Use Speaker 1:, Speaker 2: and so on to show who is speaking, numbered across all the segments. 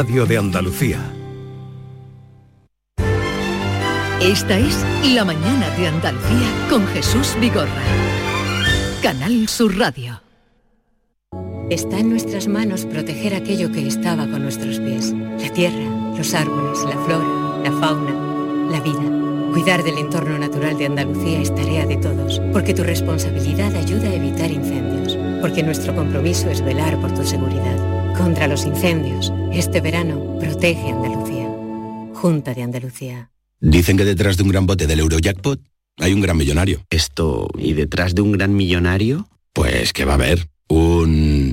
Speaker 1: Radio de Andalucía.
Speaker 2: Esta es La Mañana de Andalucía con Jesús Vigorra. Canal Sur Radio.
Speaker 3: Está en nuestras manos proteger aquello que estaba con nuestros pies. La tierra, los árboles, la flora, la fauna, la vida. Cuidar del entorno natural de Andalucía es tarea de todos, porque tu responsabilidad ayuda a evitar incendios, porque nuestro compromiso es velar por tu seguridad. Contra los incendios, este verano protege Andalucía. Junta de Andalucía.
Speaker 4: Dicen que detrás de un gran bote del Eurojackpot hay un gran millonario.
Speaker 5: Esto, ¿y detrás de un gran millonario?
Speaker 4: Pues que va a haber un...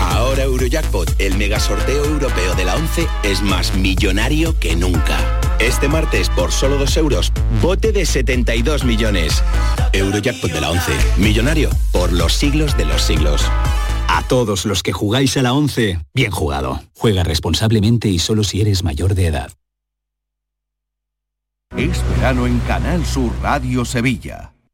Speaker 4: Ahora Eurojackpot, el mega sorteo europeo de la 11, es más millonario que nunca. Este martes, por solo 2 euros, bote de 72 millones. Eurojackpot de la 11, millonario por los siglos de los siglos.
Speaker 6: A todos los que jugáis a la 11, bien jugado. Juega responsablemente y solo si eres mayor de edad.
Speaker 7: Es verano en Canal Sur Radio Sevilla.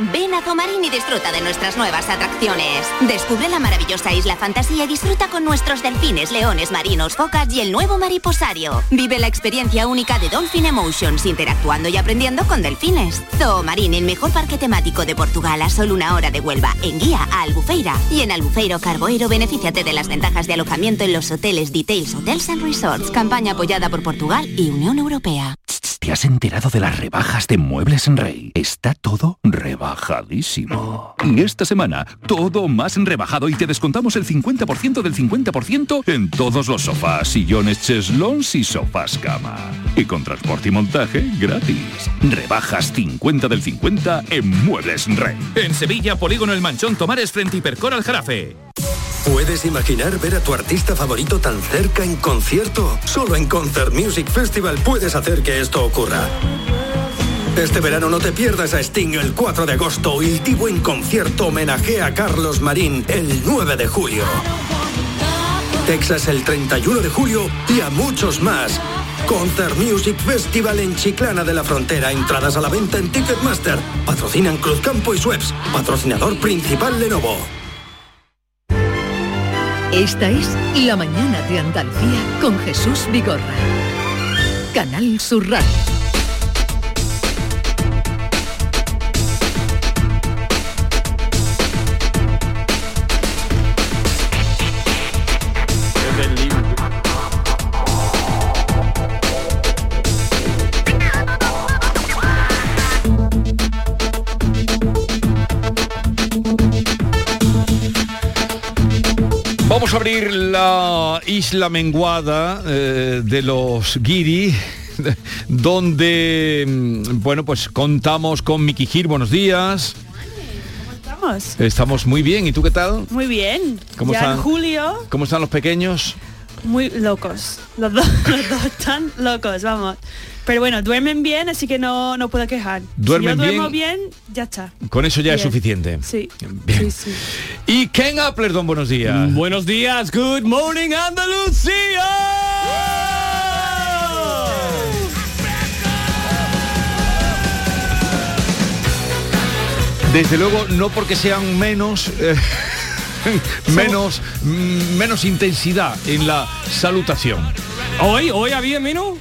Speaker 8: Ven a Zomarín y disfruta de nuestras nuevas atracciones. Descubre la maravillosa isla fantasía y disfruta con nuestros delfines, leones marinos, focas y el nuevo mariposario. Vive la experiencia única de Dolphin Emotions interactuando y aprendiendo con delfines. Zoomarín, el mejor parque temático de Portugal a solo una hora de Huelva, en guía a Albufeira. Y en Albufeiro Carboeiro benefíciate de las ventajas de alojamiento en los hoteles Details Hotels and Resorts, campaña apoyada por Portugal y Unión Europea.
Speaker 9: ¿Te has enterado de las rebajas de Muebles en Rey? Está todo rebajadísimo. Y esta semana, todo más rebajado y te descontamos el 50% del 50% en todos los sofás, sillones, cheslons y sofás cama. Y con transporte y montaje gratis. Rebajas 50 del 50 en Muebles en Rey.
Speaker 10: En Sevilla, Polígono El Manchón Tomares frente Hipercor al Jarafe.
Speaker 11: ¿Puedes imaginar ver a tu artista favorito tan cerca en concierto? Solo en Concert Music Festival puedes hacer que esto Este verano no te pierdas a Sting el 4 de agosto y el Tivo en concierto homenajea a Carlos Marín el 9 de julio. Texas el 31 de julio y a muchos más. Concert Music Festival en Chiclana de la Frontera. Entradas a la venta en Ticketmaster. Patrocinan Cruzcampo y Sueps. Patrocinador principal Lenovo.
Speaker 2: Esta es La Mañana de Andalucía con Jesús Vigorra. Canal Sur Radio.
Speaker 12: Vamos a abrir la isla menguada eh, de los Guiri, donde, mm, bueno, pues contamos con Miki Gir, buenos días.
Speaker 13: Estamos.
Speaker 12: Estamos muy bien, ¿y tú qué tal?
Speaker 13: Muy bien.
Speaker 12: ¿Cómo
Speaker 13: ya
Speaker 12: están?
Speaker 13: en julio,
Speaker 12: ¿Cómo están los pequeños?
Speaker 13: Muy locos. Los dos, los dos están locos, vamos. Pero bueno, duermen bien, así que no, no puedo quejar.
Speaker 12: ¿Duermen
Speaker 13: si yo duermo
Speaker 12: bien?
Speaker 13: bien, ya está.
Speaker 12: Con eso ya es suficiente.
Speaker 13: Sí.
Speaker 12: Bien.
Speaker 13: Sí, sí.
Speaker 12: Y Ken Appleton, buenos días.
Speaker 14: Buenos días, good morning Andalucía.
Speaker 12: Desde luego, no porque sean menos... eh, menos mm, menos intensidad en la salutación.
Speaker 14: Hoy, hoy había menos.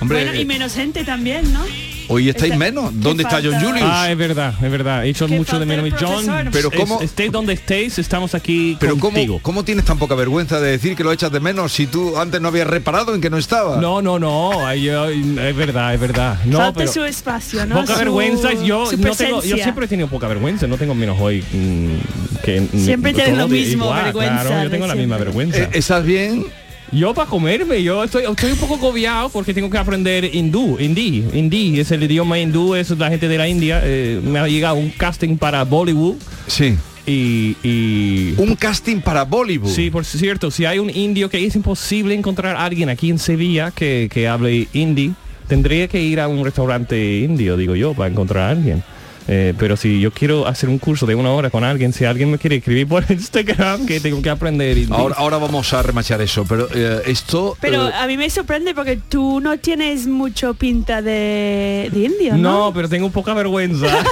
Speaker 12: Hombre,
Speaker 13: Bueno, y menos gente también, ¿no?
Speaker 12: Hoy estáis
Speaker 13: Está-
Speaker 12: menos. ¿Dónde está John Julius?
Speaker 14: Ah, es verdad, es verdad. He hecho mucho de menos. John.
Speaker 12: Pero
Speaker 14: es-
Speaker 12: cómo-
Speaker 14: estéis donde estéis, estamos aquí
Speaker 12: Pero ¿cómo,
Speaker 14: contigo.
Speaker 12: ¿cómo tienes tan poca vergüenza de decir que lo echas de menos si tú antes no habías reparado en que no estaba?
Speaker 14: No, no, no, es verdad, es verdad. No,
Speaker 13: Falta
Speaker 14: pero
Speaker 13: su espacio, ¿no?
Speaker 14: poca
Speaker 13: Su-
Speaker 14: vergüenza, yo no tengo, yo siempre he tenido poca vergüenza, no tengo menos hoy mm, que
Speaker 13: Siempre tienes lo mismo,
Speaker 14: igual,
Speaker 13: vergüenza
Speaker 14: Claro, yo tengo la misma
Speaker 13: siempre.
Speaker 14: vergüenza.
Speaker 12: Eh, ¿Estás bien?
Speaker 14: Yo para comerme, yo estoy, estoy un poco agobiado porque tengo que aprender hindú, hindi, hindi, es el idioma hindú, es la gente de la India. eh, me ha llegado un casting para Bollywood.
Speaker 12: Sí.
Speaker 14: Y, y-
Speaker 12: Un casting para Bollywood.
Speaker 14: Sí, por cierto, si hay un indio que es imposible encontrar a alguien aquí en Sevilla que, que hable hindi, tendría que ir a un restaurante indio, digo yo, para encontrar a alguien. Eh, pero si yo quiero hacer un curso de una hora con alguien, si alguien me quiere escribir por Instagram, que tengo que aprender hindi.
Speaker 12: Ahora, ahora vamos a remachar eso, pero eh, esto...
Speaker 13: Pero
Speaker 12: eh,
Speaker 13: a mí me sorprende porque tú no tienes mucho pinta de, de indio, ¿no?
Speaker 14: no, pero tengo poca vergüenza.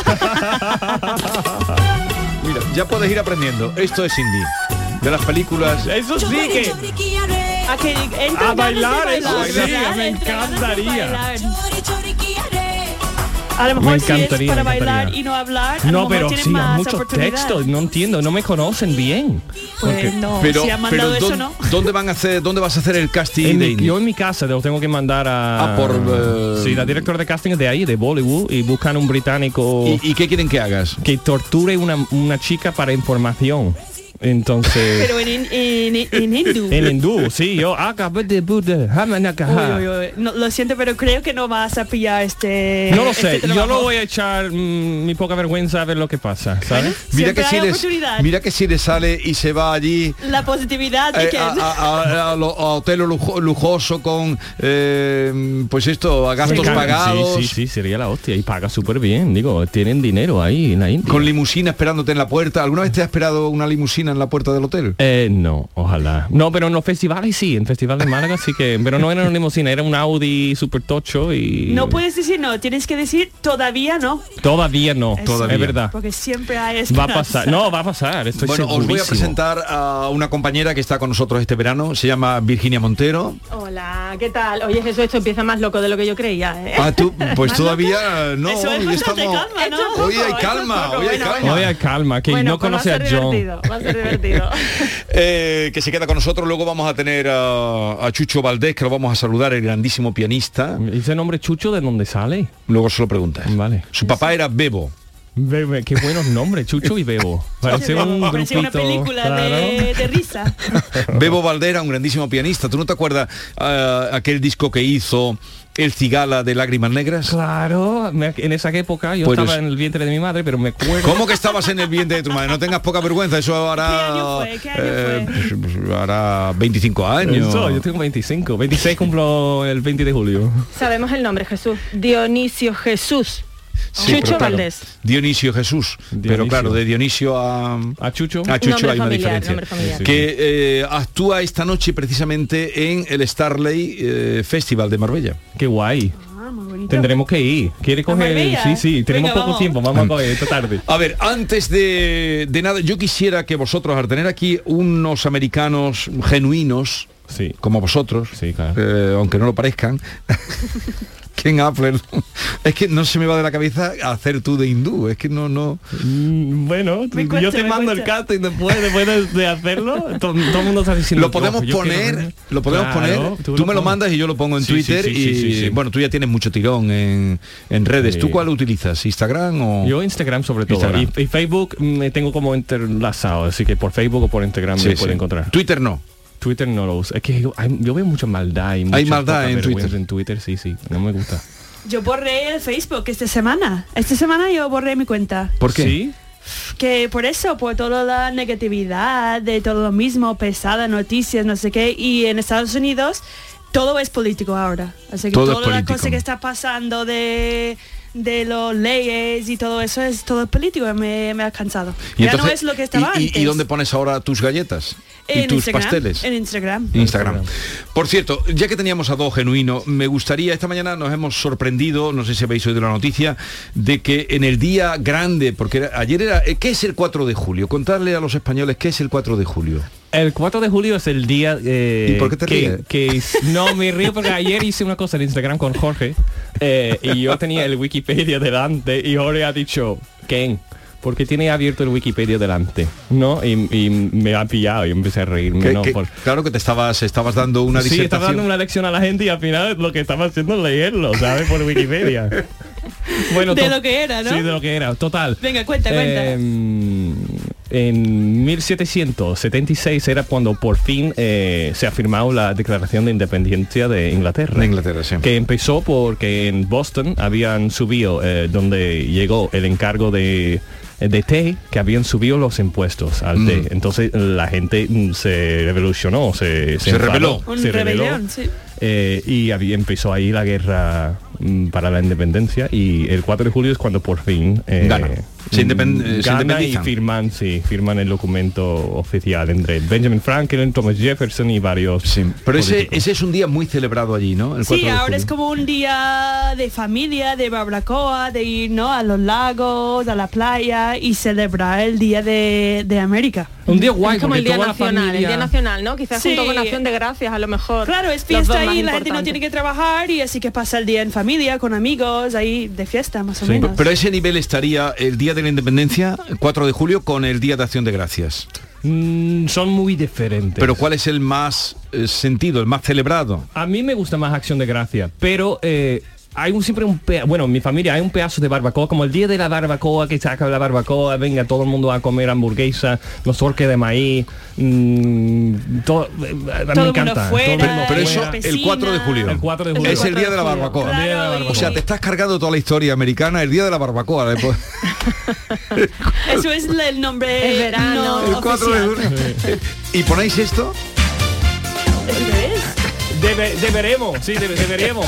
Speaker 12: mira, ya puedes ir aprendiendo. Esto es indie. De las películas...
Speaker 14: Eso sí que...
Speaker 13: A, que entran
Speaker 14: A bailar, me encantaría.
Speaker 13: A lo mejor
Speaker 14: Me
Speaker 13: si es
Speaker 14: encantaría,
Speaker 13: para
Speaker 14: me
Speaker 13: bailar y no hablar, a lo
Speaker 14: No,
Speaker 13: mejor
Speaker 14: pero sí, muchos textos, no entiendo, no me conocen bien.
Speaker 13: Pues no,
Speaker 12: pero,
Speaker 13: si han mandado
Speaker 12: pero
Speaker 13: eso,
Speaker 12: ¿dó-
Speaker 13: ¿no?
Speaker 12: ¿dónde van a hacer, dónde vas a hacer el casting
Speaker 14: En
Speaker 12: de
Speaker 14: mi- yo en mi casa lo tengo que mandar a...
Speaker 12: Ah, por, eh,
Speaker 14: Sí, la directora de casting es de ahí, de Bollywood, y buscan un británico...
Speaker 12: ¿Y, y qué quieren que hagas?
Speaker 14: Que torture una, una chica para información. Entonces...
Speaker 13: Pero en, in- en, en hindú.
Speaker 14: en hindú, sí, yo... acabé de Buda, jamanakaja.
Speaker 13: Uy, uy, uy. No, lo siento, pero creo que no vas a pillar este.
Speaker 14: No lo
Speaker 13: este
Speaker 14: sé, yo lo voy a echar mm, mi poca vergüenza a ver lo que pasa, ¿sabes?
Speaker 12: Mira
Speaker 13: Siempre
Speaker 12: que, si les, mira que si le sale y se va allí
Speaker 13: La positividad de
Speaker 12: eh,
Speaker 13: que.
Speaker 12: a, a- a- a lo- a hotel lujo- lujoso con eh, pues esto a gastos
Speaker 14: Sí,
Speaker 12: pagados
Speaker 14: Sí, sí, sí, sería la hostia. Y paga súper bien, digo, tienen dinero ahí en la India.
Speaker 12: con limusina esperándote en la puerta alguna vez te ha esperado una limusina en la puerta del hotel
Speaker 14: Eh, no, ojalá. No, pero en los festivales sí, en Festival de Málaga sí que... Pero no era una limusina, era un Audi super tocho y...
Speaker 13: No puedes decir no, tienes que decir todavía no.
Speaker 14: Todavía no,
Speaker 13: Eso.
Speaker 14: es verdad.
Speaker 13: Porque siempre hay
Speaker 14: Va a
Speaker 13: esperanza.
Speaker 14: pasar, no, va a pasar, estoy
Speaker 12: bueno os voy a presentar a una compañera que está con nosotros este verano se llama Virginia Montero
Speaker 1: Hola, ¿qué tal? Oye Jesús, esto empieza más loco de lo que yo creía, ¿eh?
Speaker 12: ah tú pues todavía no
Speaker 13: Eso es
Speaker 12: hoy estamos
Speaker 13: calma,
Speaker 12: hoy hay calma hoy hay calma
Speaker 14: que
Speaker 1: Bueno,
Speaker 14: no
Speaker 1: pues a
Speaker 14: conoce a John.
Speaker 1: divertido, va a ser divertido.
Speaker 12: Eh, que se queda con nosotros luego vamos a tener a, a Chucho Valdés que lo vamos a saludar el grandísimo pianista
Speaker 14: ¿Ese nombre Chucho de dónde sale?
Speaker 12: luego se lo preguntas
Speaker 14: Vale.
Speaker 12: su papá era Bebo
Speaker 14: Bebe, qué buenos nombres, Chucho y Bebo. Parece un
Speaker 13: Parece una
Speaker 14: grupito,
Speaker 13: película
Speaker 14: claro.
Speaker 13: de, de risa.
Speaker 12: Bebo Valdera, un grandísimo pianista. ¿Tú no te acuerdas ah, aquel disco que hizo El Cigala de Lágrimas Negras?
Speaker 14: Claro, me- en esa época yo
Speaker 12: Pues
Speaker 14: estaba
Speaker 12: es-
Speaker 14: en el vientre de mi madre, pero me acuerdo...
Speaker 12: ¿Cómo que estabas en el vientre de tu madre? No tengas poca vergüenza, eso hará...
Speaker 13: ¿Qué año fue? ¿Qué año
Speaker 12: eh, pues, pues, hará 25 años.
Speaker 14: Eso, yo tengo 25, 26 cumplo el 20 de julio.
Speaker 1: Sabemos el nombre, Jesús. Dionisio Jesús.
Speaker 12: Sí,
Speaker 1: Chucho
Speaker 12: pero claro,
Speaker 1: Valdés.
Speaker 12: Dionisio Jesús. Pero claro, de Dionisio a...
Speaker 14: A Chucho.
Speaker 12: A Chucho
Speaker 1: Nombre
Speaker 12: hay una diferencia. Que eh, actúa esta noche precisamente en el Starley eh, Festival de Marbella.
Speaker 14: Qué guay.
Speaker 13: Ah, muy bonito.
Speaker 14: Tendremos que ir. ¿Quiere coger?
Speaker 13: Marbella?
Speaker 14: Sí, sí, tenemos
Speaker 13: Venga,
Speaker 14: poco
Speaker 13: vamos.
Speaker 14: tiempo, vamos a coger esta tarde.
Speaker 12: A ver, antes de, de nada, yo quisiera que vosotros, al tener aquí unos americanos genuinos,
Speaker 14: Sí.
Speaker 12: como vosotros,
Speaker 14: Sí, claro.
Speaker 12: eh, aunque no lo parezcan, Ken Appler, es que no se me va de la cabeza hacer tú de hindú, es que no, no...
Speaker 14: Mm, Bueno, yo te mando el
Speaker 13: cuesta.
Speaker 14: casting después, después de, de hacerlo, to- todo, el mundo está diciendo
Speaker 12: Lo podemos
Speaker 14: "Yo quiero
Speaker 12: poner,
Speaker 14: verme".
Speaker 12: lo podemos
Speaker 14: Claro,
Speaker 12: poner, tú, me lo mandas y yo lo pongo en
Speaker 14: Sí,
Speaker 12: Twitter
Speaker 14: sí, sí,
Speaker 12: y
Speaker 14: sí, sí, sí.
Speaker 12: bueno, tú ya tienes mucho tirón en, en redes.
Speaker 14: Sí.
Speaker 12: ¿Tú cuál utilizas? ¿Instagram o...?
Speaker 14: Yo Instagram sobre todo.
Speaker 12: Instagram.
Speaker 14: Y, y Facebook me tengo como interlazado, así que por Facebook o por Instagram
Speaker 12: Sí,
Speaker 14: me
Speaker 12: sí.
Speaker 14: puede encontrar.
Speaker 12: Twitter no.
Speaker 14: Twitter no lo uso. Es que yo, hay- yo veo mucha maldad y mucha
Speaker 12: maldad
Speaker 14: poca
Speaker 12: en Twitter.
Speaker 14: en Twitter, sí, sí. No me gusta.
Speaker 13: Yo borré el Facebook esta semana. Esta semana yo borré mi cuenta.
Speaker 12: ¿Por qué?
Speaker 14: ¿Sí?
Speaker 13: Que por eso, por toda la negatividad, de todo lo mismo, pesada, noticias, no sé qué. Y en Estados Unidos todo es político ahora. Así que
Speaker 12: Todo es
Speaker 13: toda la cosa que está pasando de de los leyes y todo eso es todo político me, me ha cansado
Speaker 12: Y
Speaker 13: ya no es lo que estaba
Speaker 12: y, y-
Speaker 13: antes
Speaker 12: ¿Y dónde pones ahora tus galletas? y
Speaker 13: en
Speaker 12: tus
Speaker 13: Instagram,
Speaker 12: pasteles.
Speaker 13: en Instagram
Speaker 12: Instagram. Por cierto, ya que teníamos a dos genuinos, me gustaría, esta mañana nos hemos sorprendido, no sé si habéis oído la noticia, de que en el día grande, porque era- ayer era, eh, ¿qué es el 4 de julio? Contarle a los españoles qué es el 4 de julio.
Speaker 14: El 4 de julio es el día eh,
Speaker 12: ¿Y por qué te
Speaker 14: que,
Speaker 12: ríes?
Speaker 14: que no me río porque ayer hice una cosa en Instagram con Jorge eh, y yo tenía el Wikipedia delante y Jorge ha dicho Ken porque tiene abierto el Wikipedia delante no y, y me ha pillado y empecé a reírme no por-
Speaker 12: Claro que te estabas, estabas dando una
Speaker 14: sí estaba dando una lección a la gente y al final lo que estaba haciendo es leerlo sabes por Wikipedia. Bueno
Speaker 13: de lo que era no
Speaker 14: sí de lo que era. Total.
Speaker 13: Venga cuenta cuenta.
Speaker 14: Eh, en 1776 era cuando por fin eh, se ha firmado la Declaración de Independencia de Inglaterra.
Speaker 12: De Inglaterra, sí.
Speaker 14: Que empezó porque en Boston habían subido, eh, donde llegó el encargo de de té que habían subido los impuestos al té. Entonces la gente mm, se revolucionó, se,
Speaker 12: Se
Speaker 14: enfadó,
Speaker 12: rebeló.
Speaker 14: Se rebeló.
Speaker 13: rebelión, sí.
Speaker 14: Eh, y había, empezó ahí la guerra mm, para la independencia y el 4 de julio es cuando por fin eh,
Speaker 12: Gana. Se independ- eh,
Speaker 14: gana y firman sí, firman el documento oficial entre Benjamin Franklin, Thomas Jefferson y varios
Speaker 12: Pero ese, ese es un día muy celebrado allí, ¿no? El 4
Speaker 13: Sí,
Speaker 12: de
Speaker 13: ahora
Speaker 12: julio.
Speaker 13: es como un día de familia, de barbacoa, de ir ¿no? a los lagos, a la playa y celebrar el Día de, de América.
Speaker 14: Un día guay
Speaker 1: es como el Día Nacional, el Día Nacional, ¿no? Quizás
Speaker 13: Sí.
Speaker 1: junto con Acción de Gracias, a lo mejor.
Speaker 13: Claro, es fiesta y la gente no tiene que trabajar y así que pasa el día en familia, con amigos, ahí de fiesta más o
Speaker 12: Sí,
Speaker 13: menos.
Speaker 12: Pero ese nivel estaría el Día de la Independencia, el 4 de julio, con el Día de Acción de Gracias.
Speaker 14: Mm, son muy diferentes.
Speaker 12: Pero ¿cuál es el más eh, sentido, el más celebrado?
Speaker 14: A mí me gusta más Acción de Gracia, pero eh, hay un, siempre un pe- bueno, en mi familia hay un pedazo de barbacoa, como el día de la barbacoa, que saca la barbacoa, venga todo el mundo a comer hamburguesa, los torques de maíz, mm, todo, eh, a mí
Speaker 13: Todo
Speaker 14: me
Speaker 13: el
Speaker 14: encanta.
Speaker 13: fuera,
Speaker 14: todo el
Speaker 12: Pero eso, el 4 de julio.
Speaker 14: El 4 de julio.
Speaker 12: Es el Día de la
Speaker 13: julio.
Speaker 12: Barbacoa.
Speaker 14: El día de la
Speaker 13: Claro,
Speaker 14: barbacoa.
Speaker 12: O sea, te estás cargando toda la historia americana, el Día de la Barbacoa. después.
Speaker 13: Eso es el nombre
Speaker 1: Es verano.
Speaker 13: no
Speaker 12: el 4 de julio. ¿Y ponéis esto?
Speaker 13: ¿Eso qué es?
Speaker 14: Debe- deberemos, sí, debe- deberíamos.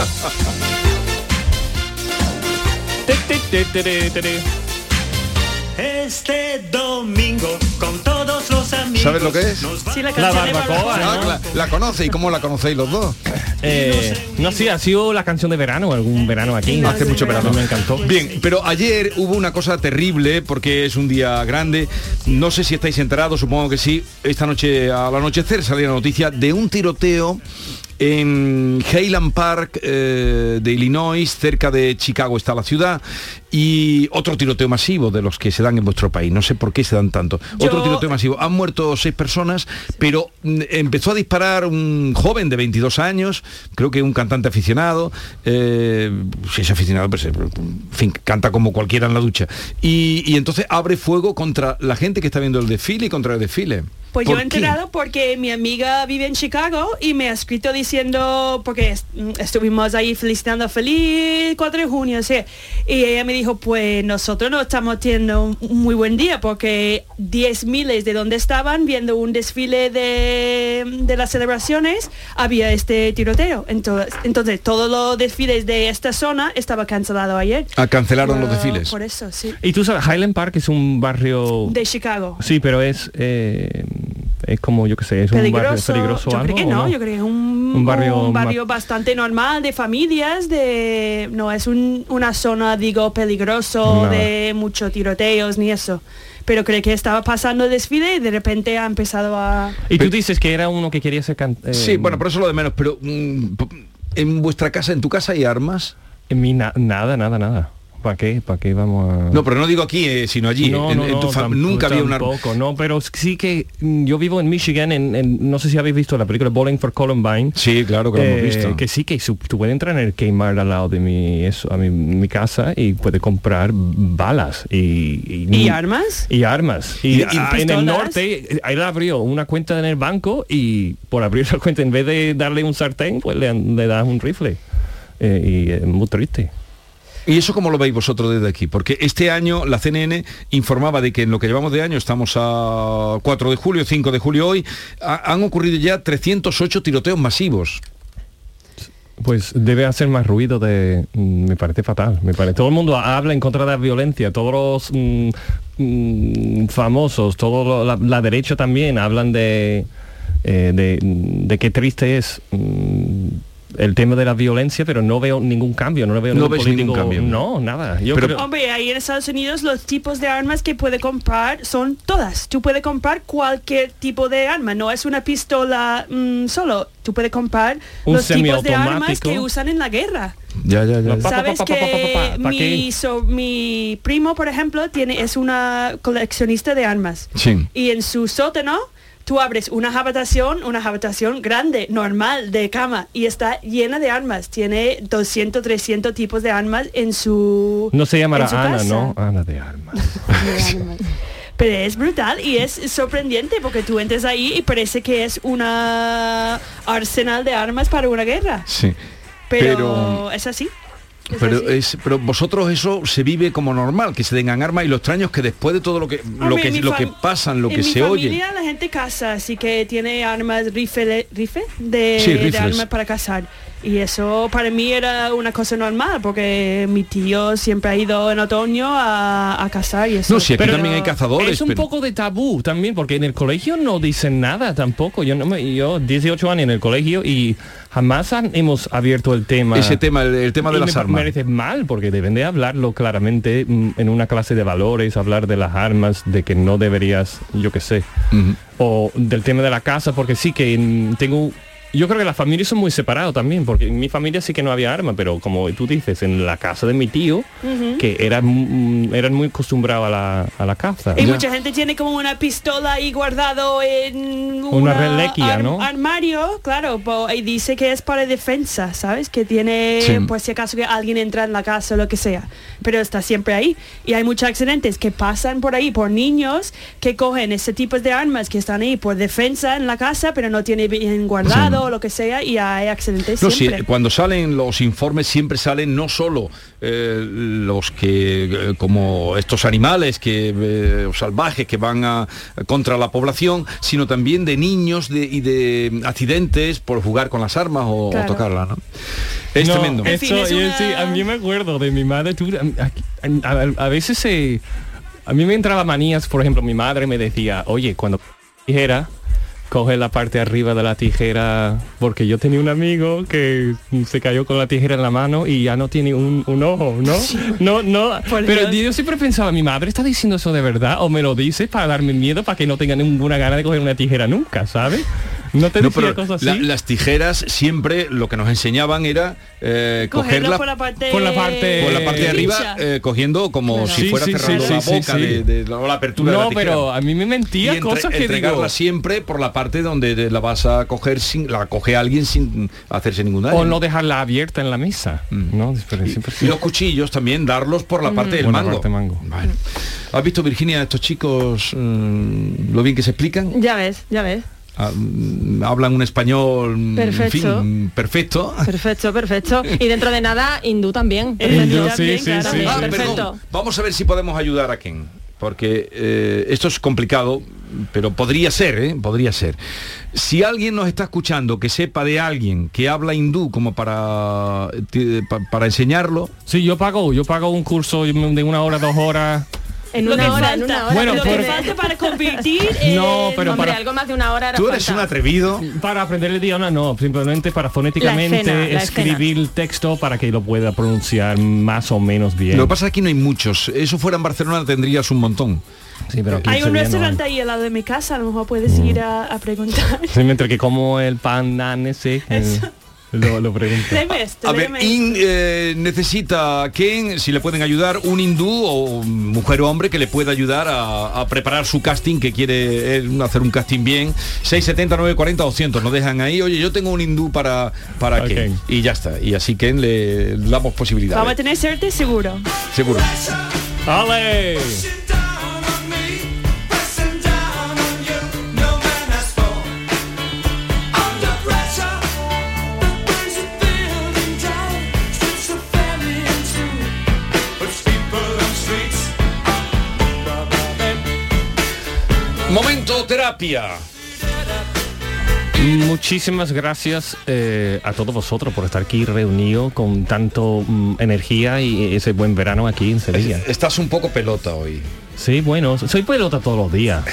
Speaker 15: Este domingo con todos los amigos.
Speaker 12: ¿Sabes lo que es?
Speaker 13: Sí, la
Speaker 14: barbacoa,
Speaker 12: Ah,
Speaker 14: ¿no?
Speaker 12: la, la conoce y cómo la conocéis los dos.
Speaker 14: Eh, no sé, ha sido la canción de verano, algún verano aquí.
Speaker 12: Hace mucho verano.
Speaker 14: Me encantó.
Speaker 12: Bien, pero ayer hubo una cosa terrible porque es un día grande. No sé si estáis enterados, supongo que sí. Esta noche al anochecer salía la noticia de un tiroteo en Highland Park eh, de Illinois, cerca de Chicago está la ciudad, y otro tiroteo masivo de los que se dan en vuestro país. No sé por qué se dan tanto.
Speaker 13: Yo-
Speaker 12: Otro tiroteo masivo. Han muerto seis personas, pero mm, empezó a disparar un joven de 22 años, creo que un cantante aficionado. eh, si es aficionado, pues eh, en fin, canta como cualquiera en la ducha. Y, y entonces abre fuego contra la gente que está viendo el desfile y contra el desfile.
Speaker 13: Pues yo
Speaker 12: ¿Por
Speaker 13: he enterado porque mi amiga vive en Chicago y me ha escrito diciendo, porque est- estuvimos ahí felicitando feliz 4 de junio, sí. Y ella me dijo, pues nosotros no estamos teniendo un un muy buen día porque 10 miles de donde estaban viendo un desfile de, de las celebraciones había este tiroteo. Entonces, entonces todos los desfiles de esta zona estaba cancelado ayer.
Speaker 12: Ah, cancelaron los
Speaker 13: Por-
Speaker 12: desfiles.
Speaker 13: Por eso, sí.
Speaker 14: Y tú sabes, Highland Park es un barrio...
Speaker 13: De Chicago.
Speaker 14: Sí, pero es eh, es como yo que sé, es un barrio
Speaker 13: peligroso. yo
Speaker 14: algo,
Speaker 13: creo que
Speaker 14: ¿o
Speaker 13: no, yo creo que es un,
Speaker 14: Un barrio
Speaker 13: un barrio bastante normal de familias, de no es un- una zona digo peligroso
Speaker 14: No.
Speaker 13: de muchos tiroteos ni eso. Pero creo que estaba pasando el desfile y de repente ha empezado a
Speaker 14: Y tú dices que era uno que quería ser can- eh,
Speaker 12: Sí, bueno, por eso lo de menos, pero mm, en vuestra casa, en tu casa hay armas.
Speaker 14: En mi na- nada, nada, nada. ¿Para qué? ¿Para qué vamos a...?
Speaker 12: No, pero no digo aquí, eh, sino allí.
Speaker 14: No,
Speaker 12: en,
Speaker 14: no,
Speaker 12: en tu
Speaker 14: no,
Speaker 12: fam-
Speaker 14: tampoco-
Speaker 12: nunca había un arma.
Speaker 14: tampoco, no, pero sí que mm, yo vivo en Michigan, en, en- no sé si habéis visto la película Bowling for Columbine.
Speaker 12: Sí, claro que lo hemos
Speaker 14: Eh,
Speaker 12: visto.
Speaker 14: Que sí, que su- tú puedes entrar en el Kmart al lado de mi, eso, a mi, mi casa y puedes comprar balas y...
Speaker 13: ¿Y armas?
Speaker 14: Y armas. Y,
Speaker 13: ¿Y- y
Speaker 14: en el norte, eh, él abrió una cuenta en el banco y por abrir la cuenta, en vez de darle un sartén, pues le, le das un rifle. Eh, y es muy triste.
Speaker 12: ¿Y eso cómo lo veis vosotros desde aquí? Porque este año la CNN informaba de que en lo que llevamos de año, estamos a 4 de julio, 5 de julio hoy, ha- han ocurrido ya 308 tiroteos masivos.
Speaker 14: Pues debe hacer más ruido de... mm, Me parece fatal. Me parece. Todo el mundo habla en contra de la violencia. Todos los mm, mm, famosos, toda la, derecha también hablan de, eh, de, qué triste es el tema de la violencia, pero no veo ningún cambio. No veo
Speaker 12: No
Speaker 14: ningún político.
Speaker 12: ningún cambio.
Speaker 14: No, nada. Yo
Speaker 12: Pero-
Speaker 14: creo-
Speaker 13: Hombre, ahí en Estados Unidos los tipos de armas que puede comprar son todas. Tú puedes comprar cualquier tipo de arma, no es una pistola mm, solo. Tú puedes comprar
Speaker 14: Un
Speaker 13: los tipos de armas que usan en la guerra.
Speaker 12: Ya, ya, ya.
Speaker 13: Sabes que
Speaker 14: pa, pa, ¿pa
Speaker 13: mi, so- mi primo, por ejemplo, tiene es una coleccionista de armas.
Speaker 12: Sí.
Speaker 13: Y en su sótano tú abres una habitación, una habitación grande, normal, de cama, y está llena de armas. Tiene 200, 300 tipos de armas en su
Speaker 14: No se llamará Ana,
Speaker 13: casa.
Speaker 14: ¿no? Ana de Armas.
Speaker 13: Pero es brutal y es sorprendente porque tú entras ahí y parece que es una arsenal de armas para una guerra.
Speaker 12: Sí.
Speaker 13: Pero,
Speaker 12: Pero-
Speaker 13: es así. Es
Speaker 12: Pero, es, pero vosotros eso se vive como normal, que se tengan armas y lo extraño es que después de todo lo que lo
Speaker 13: Hombre,
Speaker 12: que
Speaker 13: en mi
Speaker 12: lo que pasan, lo
Speaker 13: en
Speaker 12: que
Speaker 13: mi
Speaker 12: se oye.
Speaker 13: familia la gente caza, así que tiene armas rifle, rifle de,
Speaker 12: Sí,
Speaker 13: de armas para cazar. Y eso para mí era una cosa normal, porque mi tío siempre ha ido en otoño a, a cazar y eso.
Speaker 12: No, si aquí
Speaker 13: Pero-
Speaker 12: también hay cazadores.
Speaker 14: Es un
Speaker 12: pero-
Speaker 14: poco de tabú también, porque en el colegio no dicen nada tampoco. Yo no me, yo 18 años en el colegio y jamás han- hemos abierto el tema.
Speaker 12: Ese tema, el, el tema de
Speaker 14: Y
Speaker 12: las
Speaker 14: me
Speaker 12: armas.
Speaker 14: parece mal, porque deben de hablarlo claramente mm, en una clase de valores, hablar de las armas, de que no deberías, yo qué sé, o del tema de la casa, porque sí que mm, tengo... Yo creo que las familias son muy separadas también, porque en mi familia sí que no había armas, pero como tú dices, en la casa de mi tío, que eran, eran muy acostumbrados a la, a la caza.
Speaker 13: Y mucha gente tiene como una pistola ahí guardado en
Speaker 14: Una reliquia, ¿no?
Speaker 13: armario, claro, y dice que es para defensa, ¿sabes? Que tiene,
Speaker 14: Sí.
Speaker 13: por si acaso que alguien entra en la casa o lo que sea. Pero está siempre ahí. Y hay muchos accidentes que pasan por ahí por niños que cogen ese tipo de armas que están ahí por defensa en la casa, pero no tiene bien guardado o lo que sea y hay accidentes
Speaker 12: No, sí,
Speaker 13: siempre.
Speaker 12: cuando salen los informes siempre salen no solo eh, los que eh, como estos animales que eh, o salvajes que van a, contra la población, sino también de niños de- y de accidentes por jugar con las armas o, o
Speaker 14: Claro.
Speaker 12: tocarlas, ¿no? Es
Speaker 14: No,
Speaker 12: tremendo.
Speaker 14: eso, yo sí, a mí me acuerdo de mi madre. tú, a, a- a veces se, a mí me entraba manías, por ejemplo, mi madre me decía, oye, cuando tijera, coge la parte de arriba de la tijera, porque yo tenía un amigo que se cayó con la tijera en la mano y ya no tiene un, un ojo, ¿no? No, no. Pero
Speaker 13: Dios.
Speaker 14: yo siempre pensaba, mi madre está diciendo eso de verdad o me lo dice para darme miedo para que no tenga ninguna gana de coger una tijera nunca, ¿sabes? No te
Speaker 12: No,
Speaker 14: decía
Speaker 12: la- las tijeras siempre lo que nos enseñaban era eh,
Speaker 13: por la parte
Speaker 14: por la parte-
Speaker 12: por la parte de arriba eh, cogiendo como
Speaker 14: Claro.
Speaker 12: si
Speaker 14: Sí,
Speaker 12: fuera
Speaker 14: sí,
Speaker 12: cerrando
Speaker 14: sí,
Speaker 12: la
Speaker 14: sí,
Speaker 12: boca
Speaker 14: sí.
Speaker 12: de, de la, o la apertura de la
Speaker 14: No,
Speaker 12: tijera.
Speaker 14: pero a mí me mentía
Speaker 12: y entre-
Speaker 14: cosas que
Speaker 12: entregarla
Speaker 14: digo.
Speaker 12: siempre por la parte donde la vas a coger sin la coge alguien sin hacerse ningún daño.
Speaker 14: O no dejarla abierta en la mesa. ¿no? Pero siempre
Speaker 12: Y los cuchillos también darlos por la
Speaker 14: Mm.
Speaker 12: parte del
Speaker 14: Por
Speaker 12: mango.
Speaker 14: parte mango.
Speaker 12: Bueno. ¿Has visto Virginia estos chicos mm, lo bien que se explican?
Speaker 1: Ya ves, ya ves.
Speaker 12: Ah, mm, hablan un español mm,
Speaker 1: Perfecto.
Speaker 12: en fin, perfecto.
Speaker 1: Perfecto, perfecto. Y dentro de nada, hindú también.
Speaker 12: Hindú,
Speaker 1: Perfecto,
Speaker 12: sí,
Speaker 1: también,
Speaker 12: sí,
Speaker 1: claro,
Speaker 12: sí,
Speaker 1: bien,
Speaker 12: sí. Ah,
Speaker 1: perfecto.
Speaker 12: perdón. Vamos a ver si podemos ayudar a Ken, porque eh, esto es complicado, pero podría ser, ¿eh? podría ser. Si alguien nos está escuchando que sepa de alguien que habla hindú como para, ti- pa- para enseñarlo,
Speaker 14: Sí, yo pago, yo pago un curso de una hora, dos horas.
Speaker 1: En una hora, en una hora.
Speaker 14: Bueno,
Speaker 13: lo que falta para competir
Speaker 14: No,
Speaker 13: en-
Speaker 14: pero
Speaker 1: Hombre,
Speaker 14: para-
Speaker 1: algo más de una hora era
Speaker 12: tú eres
Speaker 1: falta.
Speaker 12: un atrevido.
Speaker 14: Para aprender el idioma no, simplemente para fonéticamente
Speaker 1: escena,
Speaker 14: escribir el texto para que lo pueda pronunciar más o menos bien.
Speaker 12: Lo que pasa es que aquí no hay muchos. Eso fuera en Barcelona tendrías un montón.
Speaker 14: Sí, pero aquí
Speaker 13: Hay un
Speaker 14: no
Speaker 13: restaurante ahí al lado de mi casa, a lo mejor puedes ir a, a preguntar.
Speaker 14: Sí, mientras que como el pan dan ese, eh, lo, lo pregunto.
Speaker 13: Lemes,
Speaker 12: A ver. In, eh, necesita Ken, si le pueden ayudar, un hindú o mujer o hombre que le pueda ayudar a, a preparar su casting, que quiere él hacer un casting bien. 670, 940, 200, nos dejan ahí. Oye, yo tengo un hindú para, para
Speaker 14: Ok.
Speaker 12: Ken. Y ya está. Y así Ken le damos
Speaker 13: Vamos a
Speaker 12: posibilidades.
Speaker 13: tener suerte seguro.
Speaker 12: Seguro.
Speaker 14: ¡Ale!
Speaker 12: Momento terapia.
Speaker 14: Muchísimas gracias eh, a todos vosotros por estar aquí reunidos con tanto mm, energía y ese buen verano aquí en Sevilla.
Speaker 12: Estás un poco pelota hoy.
Speaker 14: Sí, bueno, soy pelota todos los días.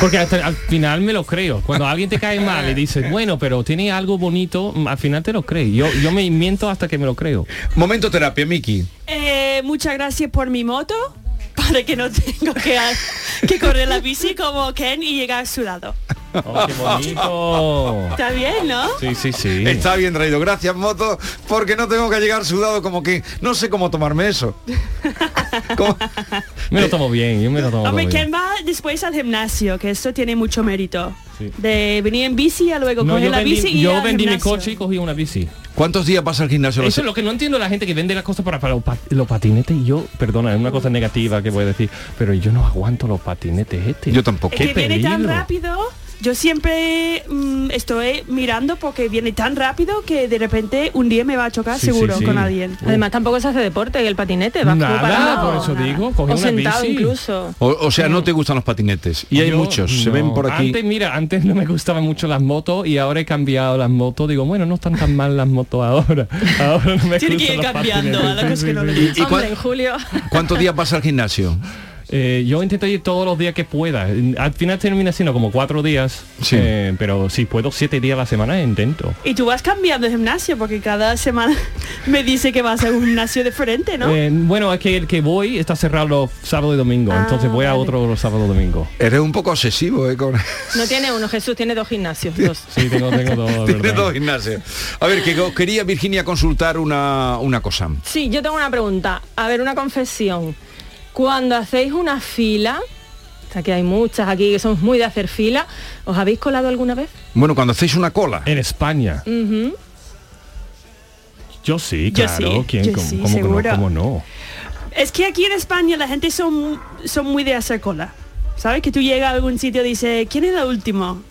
Speaker 14: Porque hasta- al final me lo creo. Cuando alguien te cae mal y dices, bueno, pero tiene algo bonito, mm, al final te lo crees. Yo, yo me miento hasta que me lo creo.
Speaker 12: Momento terapia, Miki.
Speaker 13: Eh, muchas gracias por mi moto, para que no tengo que, que correr la bici como Ken y llegar sudado.
Speaker 14: Oh, qué bonito.
Speaker 13: Está bien, ¿no?
Speaker 14: Sí, sí, sí.
Speaker 12: Está bien traído. Gracias, Moto, porque no tengo que llegar sudado como que no sé cómo tomarme eso.
Speaker 14: Me lo tomo bien, yo me lo tomo
Speaker 13: Hombre,
Speaker 14: bien.
Speaker 13: Ken va después al gimnasio, que esto tiene mucho mérito.
Speaker 14: Sí.
Speaker 13: De venir en bici a luego
Speaker 14: No,
Speaker 13: coger la
Speaker 14: vendí,
Speaker 13: bici y ir
Speaker 14: yo
Speaker 13: al
Speaker 14: vendí mi coche y cogí una bici.
Speaker 12: ¿Cuántos días vas al gimnasio?
Speaker 14: Eso es lo que no entiendo la gente que vende las cosas para, para los, pa- los patinetes y yo, perdona, es una cosa negativa que voy a decir, pero yo no aguanto los patinetes este.
Speaker 12: Yo tampoco.
Speaker 13: Es que viene tan rápido. Yo siempre mm, estoy mirando porque viene tan rápido que de repente un día me va a chocar
Speaker 1: Sí,
Speaker 13: seguro
Speaker 1: sí, sí.
Speaker 13: con alguien.
Speaker 1: Además tampoco se hace deporte el patinete, va
Speaker 14: Nada,
Speaker 1: parado.
Speaker 14: por eso digo, coge
Speaker 1: o
Speaker 14: una
Speaker 1: sentado
Speaker 14: bici.
Speaker 1: incluso.
Speaker 12: O, o sea, no te gustan los patinetes. Y hay muchos, se ven por aquí.
Speaker 14: Antes, mira, antes no me gustaban mucho las motos y ahora he cambiado las motos. Digo, bueno, no están tan mal las motos ahora. Ahora no me
Speaker 13: Tiene que
Speaker 14: gustan
Speaker 13: ir
Speaker 14: los
Speaker 13: cambiando,
Speaker 14: patinetes.
Speaker 13: a la cosa que no le
Speaker 12: ¿Y, y
Speaker 1: Hombre, en julio.
Speaker 12: cuántos días vas al gimnasio?
Speaker 14: Eh, yo intento ir todos los días que pueda. Al final termina siendo como cuatro días,
Speaker 12: Sí.
Speaker 14: eh, pero si puedo siete días a la semana intento.
Speaker 13: Y tú vas cambiando de gimnasio porque cada semana me dice que vas a un gimnasio diferente, ¿no?
Speaker 14: Eh, bueno, es que el que voy está cerrado los sábados y domingos,
Speaker 13: Ah,
Speaker 14: entonces voy a otro los sábados y domingos.
Speaker 12: Eres un poco obsesivo, ¿eh? Con...
Speaker 1: No tiene uno, Jesús tiene dos gimnasios. Dos.
Speaker 14: Sí, tengo, tengo dos.
Speaker 12: Tiene dos gimnasios. A ver, que quería Virginia consultar una, una cosa.
Speaker 1: Sí, yo tengo una pregunta. A ver, una confesión. Cuando hacéis una fila, o sea que hay muchas aquí que somos muy de hacer fila, ¿os habéis colado alguna vez?
Speaker 12: Bueno, cuando hacéis una cola.
Speaker 14: En España. Yo sí,
Speaker 13: Yo
Speaker 14: claro.
Speaker 13: sí,
Speaker 14: ¿Quién,
Speaker 13: yo
Speaker 14: cómo,
Speaker 13: sí,
Speaker 14: cómo que no?
Speaker 13: seguro.
Speaker 14: ¿Cómo no?
Speaker 13: Es que aquí en España la gente son, son muy de hacer cola. ¿Sabes? Que tú llegas a algún sitio y dices, ¿quién es el último?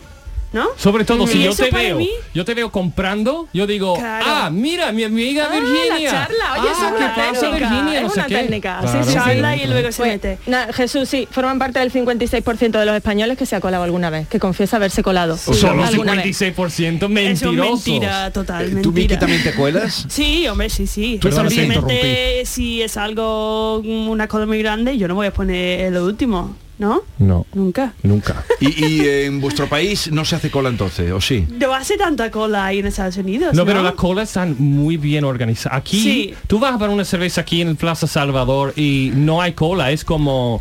Speaker 13: ¿No?
Speaker 14: Sobre todo si
Speaker 13: Y
Speaker 14: yo te veo,
Speaker 13: mí-
Speaker 14: yo te veo comprando, yo digo,
Speaker 13: Claro.
Speaker 14: ah, mira, mi amiga
Speaker 1: Ah,
Speaker 14: Virginia.
Speaker 1: la charla, oye, eso
Speaker 14: ah,
Speaker 1: es
Speaker 14: ¿qué
Speaker 1: una
Speaker 14: pasa,
Speaker 1: técnica,
Speaker 14: Virginia?
Speaker 1: es
Speaker 14: No sé
Speaker 1: una
Speaker 14: qué.
Speaker 1: técnica.
Speaker 14: Claro,
Speaker 1: sí, sí,
Speaker 13: Charla
Speaker 1: sí.
Speaker 13: y luego se
Speaker 1: Pues,
Speaker 13: mete.
Speaker 1: na- Jesús, sí, forman parte del 56% de los españoles que se ha colado alguna vez, que confiesa haberse colado.
Speaker 14: Solo
Speaker 1: alguna vez.
Speaker 14: 56%
Speaker 13: Eso es
Speaker 14: mentirosos.
Speaker 13: mentira, total,
Speaker 12: ¿Tú,
Speaker 13: mentira.
Speaker 12: también te cuelas?
Speaker 13: Sí, hombre, sí, sí. Pues
Speaker 14: te
Speaker 13: obviamente si es algo, una cola muy grande, yo no voy a poner lo último, ¿no?
Speaker 14: No,
Speaker 13: Nunca.
Speaker 14: nunca.
Speaker 12: Y, y, eh, en vuestro país no se hace cola entonces, ¿o sí?
Speaker 13: No hace tanta cola ahí en Estados Unidos,
Speaker 14: No,
Speaker 13: ¿no?
Speaker 14: pero las colas están muy bien organizadas. Aquí,
Speaker 13: Sí.
Speaker 14: tú vas a ver una cerveza aquí en el Plaza Salvador y no hay cola, es como...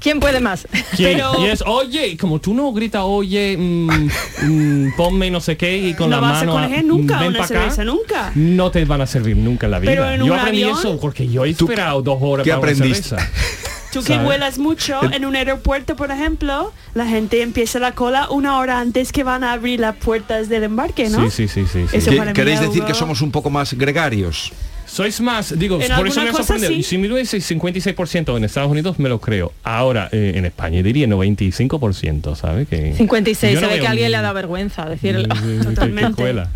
Speaker 1: ¿Quién puede más?
Speaker 14: ¿quién?
Speaker 13: Pero-
Speaker 14: Y es, oye, y como tú no gritas, oye, mm, mm, ponme no sé qué y con
Speaker 13: no
Speaker 14: la
Speaker 13: vas
Speaker 14: mano...
Speaker 13: a coger nunca
Speaker 14: ven
Speaker 13: una
Speaker 14: acá,
Speaker 13: cerveza, nunca.
Speaker 14: No te van a servir nunca en la vida.
Speaker 13: Pero en
Speaker 14: yo
Speaker 13: un
Speaker 14: aprendí
Speaker 13: avión-
Speaker 14: eso porque yo he esperado dos horas
Speaker 12: qué
Speaker 14: para una
Speaker 12: aprendiste?
Speaker 14: cerveza.
Speaker 13: Tú que vuelas mucho en un aeropuerto, por ejemplo, la gente empieza la cola una hora antes que van a abrir las puertas del embarque, ¿no?
Speaker 14: Sí, sí, sí, sí. sí.
Speaker 13: Eso
Speaker 12: ¿Qué-
Speaker 13: para mí
Speaker 12: ¿Queréis decir que somos un poco más gregarios?
Speaker 14: Sois más, digo,
Speaker 13: En
Speaker 14: por eso me sorprendido.
Speaker 13: sí.
Speaker 14: Si me lo dice 56% en Estados Unidos, me lo creo. Ahora, eh, en España diría 95%, ¿sabes? Que
Speaker 1: 56,
Speaker 14: yo
Speaker 1: se
Speaker 14: no
Speaker 1: ve que a alguien
Speaker 14: un-
Speaker 1: le ha dado vergüenza decirlo.
Speaker 14: que- que- que
Speaker 13: Totalmente.
Speaker 14: cuela.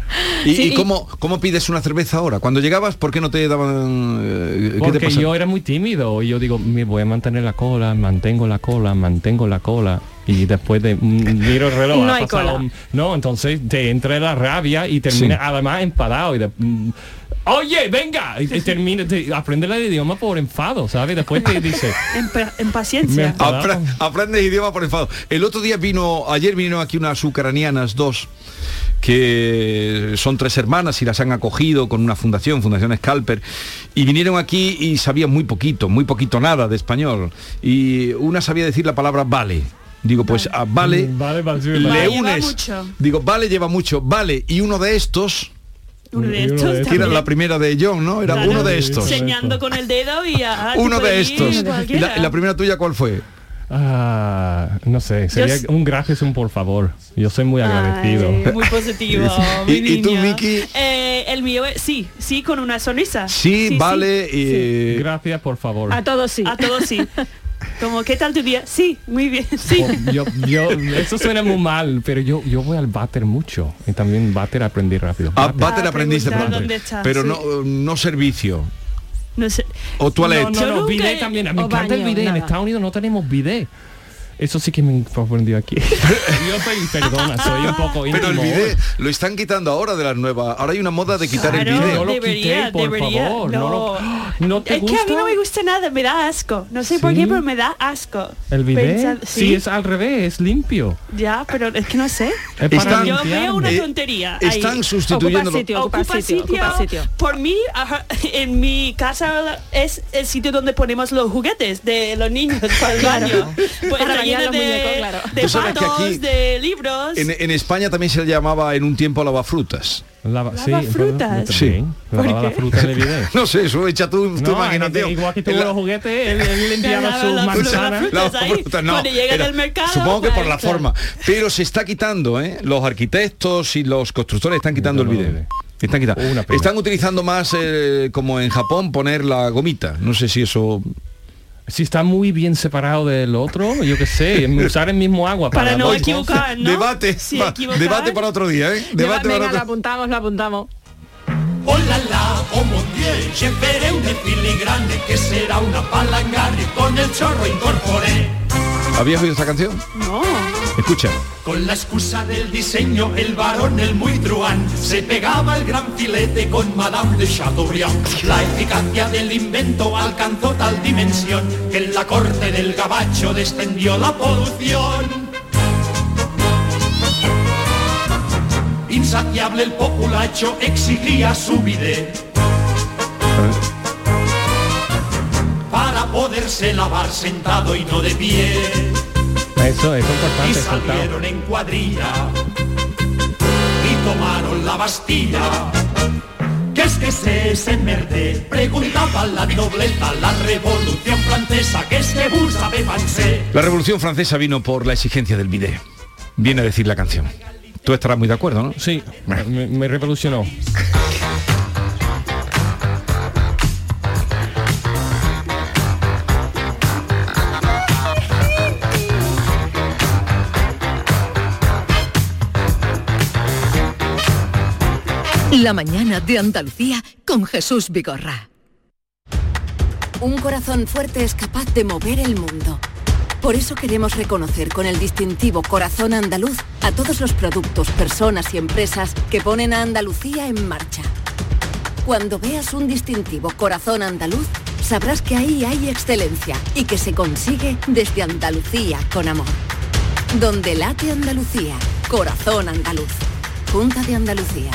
Speaker 12: ¿Y,
Speaker 1: Sí,
Speaker 12: y
Speaker 1: y-
Speaker 12: cómo, cómo pides una cerveza ahora? Cuando llegabas, ¿por qué no te daban... eh, ¿Qué te
Speaker 14: Porque yo era muy tímido y yo digo, me voy a mantener la cola, mantengo la cola, mantengo la cola y después de miro el reloj.
Speaker 1: No
Speaker 14: ha
Speaker 1: hay
Speaker 14: pasado-
Speaker 1: cola.
Speaker 14: No, entonces te entra la rabia y termina
Speaker 12: Sí.
Speaker 14: además enfadado y de, mm, Oye, venga, y, y termina, te- aprende el idioma por enfado, ¿sabes? Después te dice,
Speaker 13: En, pa- en paciencia.
Speaker 12: Apre- aprendes idioma por enfado. El otro día vino, ayer vinieron aquí unas ucranianas, dos, que son tres hermanas y las han acogido con una fundación, Fundación Scalper, y vinieron aquí y sabían muy poquito, muy poquito nada de español. Y una sabía decir la palabra vale. Digo, pues a vale,
Speaker 14: Mm, vale, vale,
Speaker 12: le
Speaker 14: vale.
Speaker 13: Lleva
Speaker 12: unes.
Speaker 13: mucho.
Speaker 12: Digo, vale lleva mucho, vale. Y uno de estos,
Speaker 13: Uno de
Speaker 14: uno
Speaker 13: estos
Speaker 14: de estos.
Speaker 12: que era la primera de John, ¿no? Era
Speaker 13: Claro.
Speaker 12: uno de estos.
Speaker 13: Enseñando con el dedo y ah,
Speaker 12: Uno de estos. ¿Y la, primera tuya cuál fue?
Speaker 14: ah, no sé, sería un gracias, un por favor. Yo soy muy agradecido.
Speaker 13: Ay, muy positivo.
Speaker 12: ¿Y-
Speaker 13: mi
Speaker 12: y tú. Miki?
Speaker 13: Eh, el mío es sí, sí, con una sonrisa.
Speaker 12: Sí, vale. y-
Speaker 14: Gracias, por favor.
Speaker 1: A todos sí.
Speaker 13: A todos sí. Como, ¿qué tal tu día? Sí, muy bien, sí.
Speaker 14: Oh, yo, yo, eso suena muy mal, pero yo, yo voy al váter mucho y también váter aprendí rápido.
Speaker 12: Ah,
Speaker 14: Váter.
Speaker 13: Ah,
Speaker 12: aprendiste Pero
Speaker 13: sí.
Speaker 12: no, no servicio.
Speaker 13: No sé.
Speaker 12: O toilet.
Speaker 14: No, no, no, bidet también. Me encanta el bidet. En. Estados Unidos no tenemos bidet. Eso sí que me sorprendió aquí. yo soy, perdona, soy un poco íntimo.
Speaker 12: Pero el bidet lo están quitando ahora de las nuevas. Ahora hay una moda de quitar el
Speaker 13: Claro,
Speaker 12: bidet.
Speaker 14: No lo
Speaker 13: debería,
Speaker 14: quité, por
Speaker 13: debería.
Speaker 14: favor,
Speaker 13: No,
Speaker 14: no lo- ¿No te
Speaker 13: es que a mí
Speaker 14: gusta?
Speaker 13: no me gusta nada, me da asco. No sé por
Speaker 14: ¿Sí?
Speaker 13: qué, pero me da asco.
Speaker 14: El bidet,
Speaker 13: Pensar-
Speaker 14: sí.
Speaker 13: sí,
Speaker 14: es al revés, es limpio.
Speaker 13: ya, pero es que no sé.
Speaker 14: Es
Speaker 12: Están-
Speaker 13: Yo veo una
Speaker 12: Eh,
Speaker 13: tontería. ahí.
Speaker 12: Están sustituyendo.
Speaker 1: Ocupa sitio.
Speaker 13: Ocupa,
Speaker 1: Ocupa sitio,
Speaker 13: sitio,
Speaker 1: ocupa sitio.
Speaker 13: Por mí, ajá, en mi casa es el sitio donde ponemos los juguetes de los niños para el
Speaker 1: Claro.
Speaker 13: baño. Pues
Speaker 1: Los
Speaker 13: de,
Speaker 1: muñecos, claro.
Speaker 13: de
Speaker 12: Tú
Speaker 13: patos,
Speaker 12: aquí-
Speaker 13: de libros.
Speaker 12: En, en España también se le llamaba en un tiempo lavafrutas.
Speaker 14: Lava,
Speaker 13: Lava
Speaker 14: sí,
Speaker 13: frutas.
Speaker 12: Sí.
Speaker 14: también.
Speaker 13: ¿Por
Speaker 14: Lavaba la fruta del bidet.
Speaker 12: No sé, eso echa tu, tu
Speaker 14: No,
Speaker 12: imaginación.
Speaker 14: igual que tuvo
Speaker 12: En la-
Speaker 14: los juguetes, él, él limpiaba
Speaker 13: Lava
Speaker 14: sus
Speaker 13: la
Speaker 14: manzanas.
Speaker 13: la fruta. frutas
Speaker 12: no,
Speaker 13: cuando llega
Speaker 12: era-
Speaker 13: del mercado,
Speaker 12: Supongo que por la forma. Pero se está quitando, ¿eh? Los arquitectos y los constructores están quitando el bidet. Están. Están utilizando más, eh, como en Japón, poner la gomita. No sé si eso...
Speaker 14: Si está muy bien separado del otro, yo qué sé, usar el mismo agua
Speaker 13: Para no
Speaker 14: dos
Speaker 13: equivocar. ¿no?
Speaker 12: Debate,
Speaker 13: Sí,
Speaker 12: va,
Speaker 13: equivocar.
Speaker 12: debate para otro día, ¿eh? Debate para
Speaker 1: venga, lo
Speaker 12: otro...
Speaker 1: apuntamos, lo apuntamos.
Speaker 15: Oh la la, oh mon Dieu, je faré una filigrane que será una palangana y con el chorro incorporé.
Speaker 12: ¿Habías oído esta canción?
Speaker 13: No.
Speaker 15: Con la excusa del diseño, el varón, el muy truán, se pegaba el gran filete con Madame de Chateaubriand. La eficacia del invento alcanzó tal dimensión que en la corte del gabacho descendió la polución. Insaciable el populacho exigía su bidet para poderse lavar sentado y no de pie.
Speaker 14: Eso, eso es
Speaker 15: Y
Speaker 14: importante, saltado.
Speaker 15: salieron en cuadrilla y tomaron la Bastilla. ¿Qué es que es ese merde? Preguntaba la nobleza, la revolución francesa, ¿qué es que savez pensé?
Speaker 12: La Revolución Francesa vino por la exigencia del bidet. Viene a decir la canción. Tú estarás muy de acuerdo, ¿no?
Speaker 14: Sí, me, me revolucionó.
Speaker 2: La mañana de Andalucía con Jesús Vigorra.
Speaker 16: Un corazón fuerte es capaz de mover el mundo. Por eso queremos reconocer con el distintivo Corazón Andaluz a todos los productos, personas y empresas que ponen a Andalucía en marcha. Cuando veas un distintivo Corazón Andaluz, sabrás que ahí hay excelencia y que se consigue desde Andalucía con amor. Donde late Andalucía, Corazón Andaluz. Junta de Andalucía.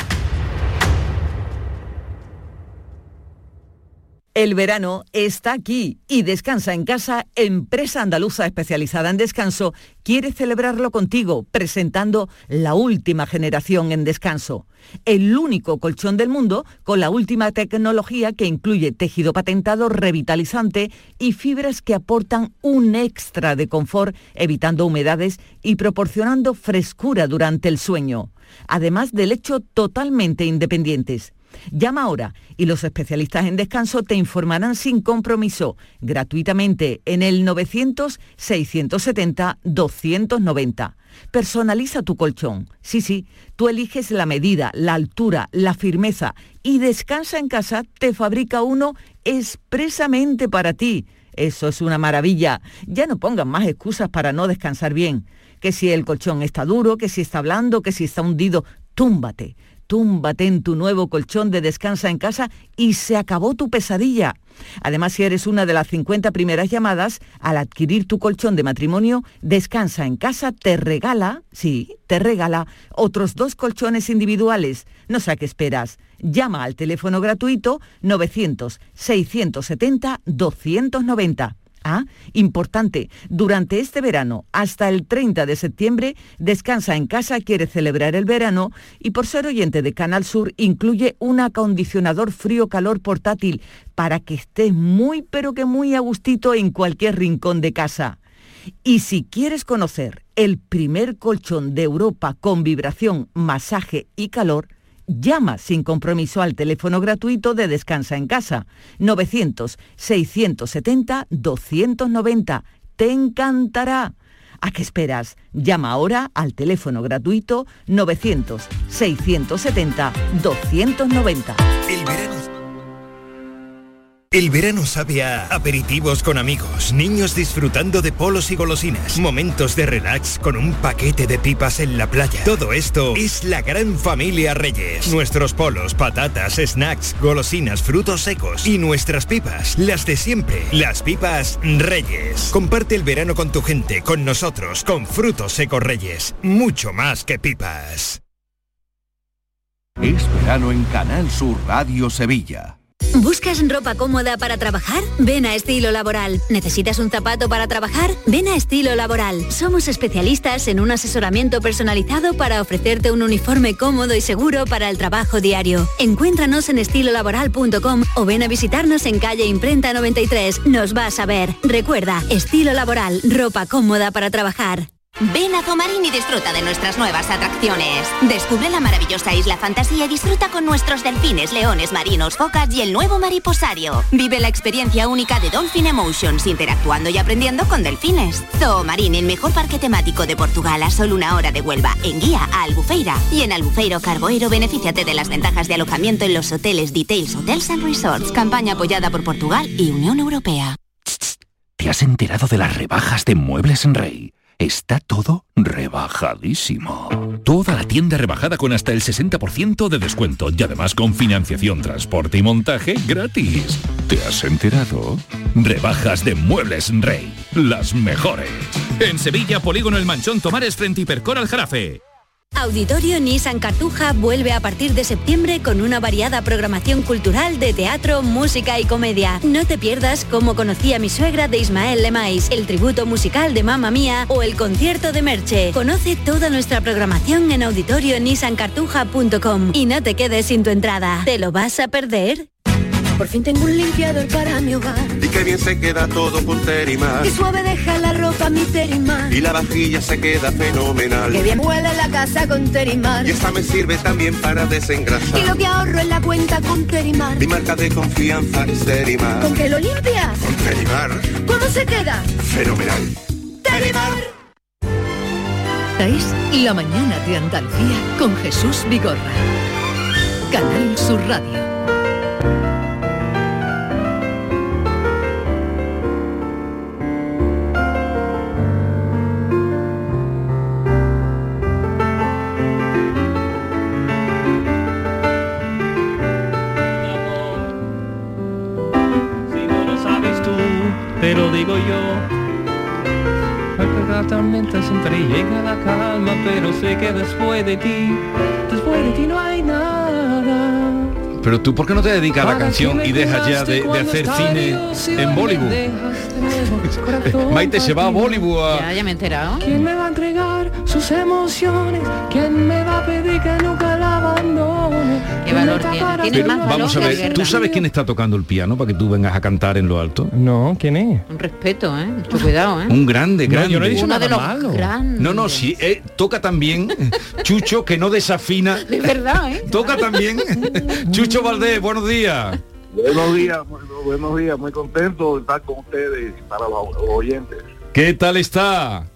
Speaker 17: El verano está aquí y Descansa en Casa, empresa andaluza especializada en descanso, quiere celebrarlo contigo presentando la última generación en descanso. El único colchón del mundo con la última tecnología que incluye tejido patentado revitalizante y fibras que aportan un extra de confort evitando humedades y proporcionando frescura durante el sueño. Además del hecho totalmente independientes. Llama ahora y los especialistas en descanso te informarán sin compromiso gratuitamente en el 900-670-290. Personaliza tu colchón. Sí, sí, tú eliges la medida, la altura, la firmeza y Descansa en casa te fabrica uno expresamente para ti. Eso es una maravilla. Ya no pongan más excusas para no descansar bien. Que si el colchón está duro, que si está blando, que si está hundido, túmbate. Túmbate en tu nuevo colchón de descansa en casa y se acabó tu pesadilla. Además, si eres una de las 50 primeras llamadas, al adquirir tu colchón de matrimonio, Descansa en casa te regala, sí, te regala otros dos colchones individuales. No sé a qué esperas. Llama al teléfono gratuito 900-670-290. Ah, importante, durante este verano, hasta el 30 de septiembre, Descansa en casa quiere celebrar el verano y por ser oyente de Canal Sur incluye un acondicionador frío-calor portátil para que estés muy pero que muy a gustito en cualquier rincón de casa. Y si quieres conocer el primer colchón de Europa con vibración, masaje y calor, Llama sin compromiso al teléfono gratuito de Descansa en Casa, 900-670-290. Te encantará. ¿A qué esperas? Llama ahora al teléfono gratuito 900-670-290.
Speaker 18: El verano. El verano sabe a aperitivos con amigos, niños disfrutando de polos y golosinas, momentos de relax con un paquete de pipas en la playa. Todo esto es la gran familia Reyes. Nuestros polos, patatas, snacks, golosinas, frutos secos y nuestras pipas, las de siempre, las pipas Reyes. Comparte el verano con tu gente, con nosotros, con frutos secos Reyes. Mucho más que pipas.
Speaker 7: Es verano en Canal Sur Radio Sevilla.
Speaker 19: ¿Buscas ropa cómoda para trabajar? Ven a Estilo Laboral. ¿Necesitas un zapato para trabajar? Ven a Estilo Laboral. Somos especialistas en un asesoramiento personalizado para ofrecerte un uniforme cómodo y seguro para el trabajo diario. Encuéntranos en estilolaboral.com o ven a visitarnos en calle Imprenta 93. Nos vas a ver. Recuerda, Estilo Laboral, ropa cómoda para trabajar.
Speaker 8: Ven a Zomarín y disfruta de nuestras nuevas atracciones. Descubre la maravillosa isla fantasía y disfruta con nuestros delfines, leones, marinos, focas y el nuevo mariposario. Vive la experiencia única de Dolphin Emotions, interactuando y aprendiendo con delfines. Zoomarín, el mejor parque temático de Portugal a solo una hora de Huelva, en guía a Albufeira. Y en Albufeiro Carboero, benefíciate de las ventajas de alojamiento en los hoteles Details Hotels and Resorts. Campaña apoyada por Portugal y Unión Europea.
Speaker 9: ¿Te has enterado de las rebajas de Muebles en Rey? Está todo rebajadísimo. Toda la tienda rebajada con hasta el 60% de descuento y además con financiación, transporte y montaje gratis. ¿Te has enterado? Rebajas de Muebles Rey. Las mejores.
Speaker 10: En Sevilla, Polígono El Manchón Tomares frente Hipercor al Jarafe.
Speaker 19: Auditorio Nissan Cartuja vuelve a partir de septiembre con una variada programación cultural de teatro, música y comedia. No te pierdas cómo conocí a mi suegra de Ismael Lemais, el tributo musical de Mamma Mía o el concierto de Merche. Conoce toda nuestra programación en auditorionissancartuja.com y no te quedes sin tu entrada. ¿Te lo vas a perder?
Speaker 20: Por fin tengo un limpiador para mi hogar.
Speaker 21: Y qué bien se queda todo con Terimar.
Speaker 20: Qué suave deja la ropa mi Terimar.
Speaker 21: Y la vajilla se queda fenomenal.
Speaker 20: Qué bien huele la casa con Terimar.
Speaker 21: Y esta me sirve también para desengrasar.
Speaker 20: Y lo que ahorro en la cuenta con Terimar.
Speaker 21: Mi marca de confianza es Terimar.
Speaker 20: ¿Con qué lo limpias?
Speaker 21: Con Terimar.
Speaker 20: ¿Cómo se queda?
Speaker 21: Fenomenal.
Speaker 20: Terimar.
Speaker 2: Esta es La Mañana de Andalucía con Jesús Vigorra. Canal Sur Radio.
Speaker 14: Tormenta siempre llega la calma, pero sé que después de ti, después de ti no hay nada.
Speaker 12: Pero tú, ¿por qué no te dedicas a la canción y dejas ya de, hacer cine en Bollywood? Maite se va a. Bollywood a...
Speaker 22: Ya, ya me he enterado.
Speaker 14: ¿Quién me va a entregar sus emociones? ¿Quién me va a pedir que nunca la abandone?
Speaker 22: Qué
Speaker 14: ¿Quién me
Speaker 22: valor tiene. Tiene más valor
Speaker 12: Vamos a ver. ¿tú sabes quién está tocando el piano para que tú vengas a cantar en lo alto?
Speaker 14: No, ¿quién es?
Speaker 22: Un respeto, ¿eh? Mucho cuidado, ¿eh?
Speaker 12: Un grande,
Speaker 14: No,
Speaker 12: grande.
Speaker 14: yo no he dicho
Speaker 22: Uno de
Speaker 14: nada
Speaker 22: los
Speaker 14: malo.
Speaker 22: grandes.
Speaker 12: No, no, sí, eh, toca también Chucho, que no desafina.
Speaker 22: De verdad, ¿eh?
Speaker 12: Toca también Chucho Valdés, buenos días.
Speaker 23: Buenos días, buenos días, muy contento de estar con ustedes y para los oyentes.
Speaker 12: ¿Qué tal está?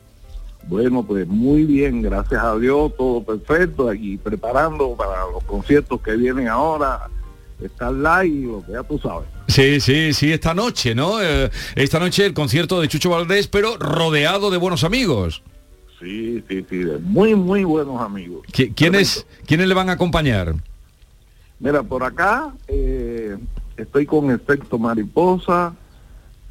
Speaker 23: Bueno, pues muy bien, gracias a Dios, todo perfecto y preparando para los conciertos que vienen ahora, estar live lo que ya tú sabes.
Speaker 12: Sí, sí, sí, esta noche, ¿no? Eh, esta noche el concierto de Chucho Valdés, pero rodeado de buenos amigos.
Speaker 23: Sí, sí, sí, de muy, muy buenos amigos.
Speaker 12: ¿Qui- ¿Quiénes, ¿Quiénes le van a acompañar?
Speaker 23: Mira, por acá eh, estoy con Efecto Mariposa,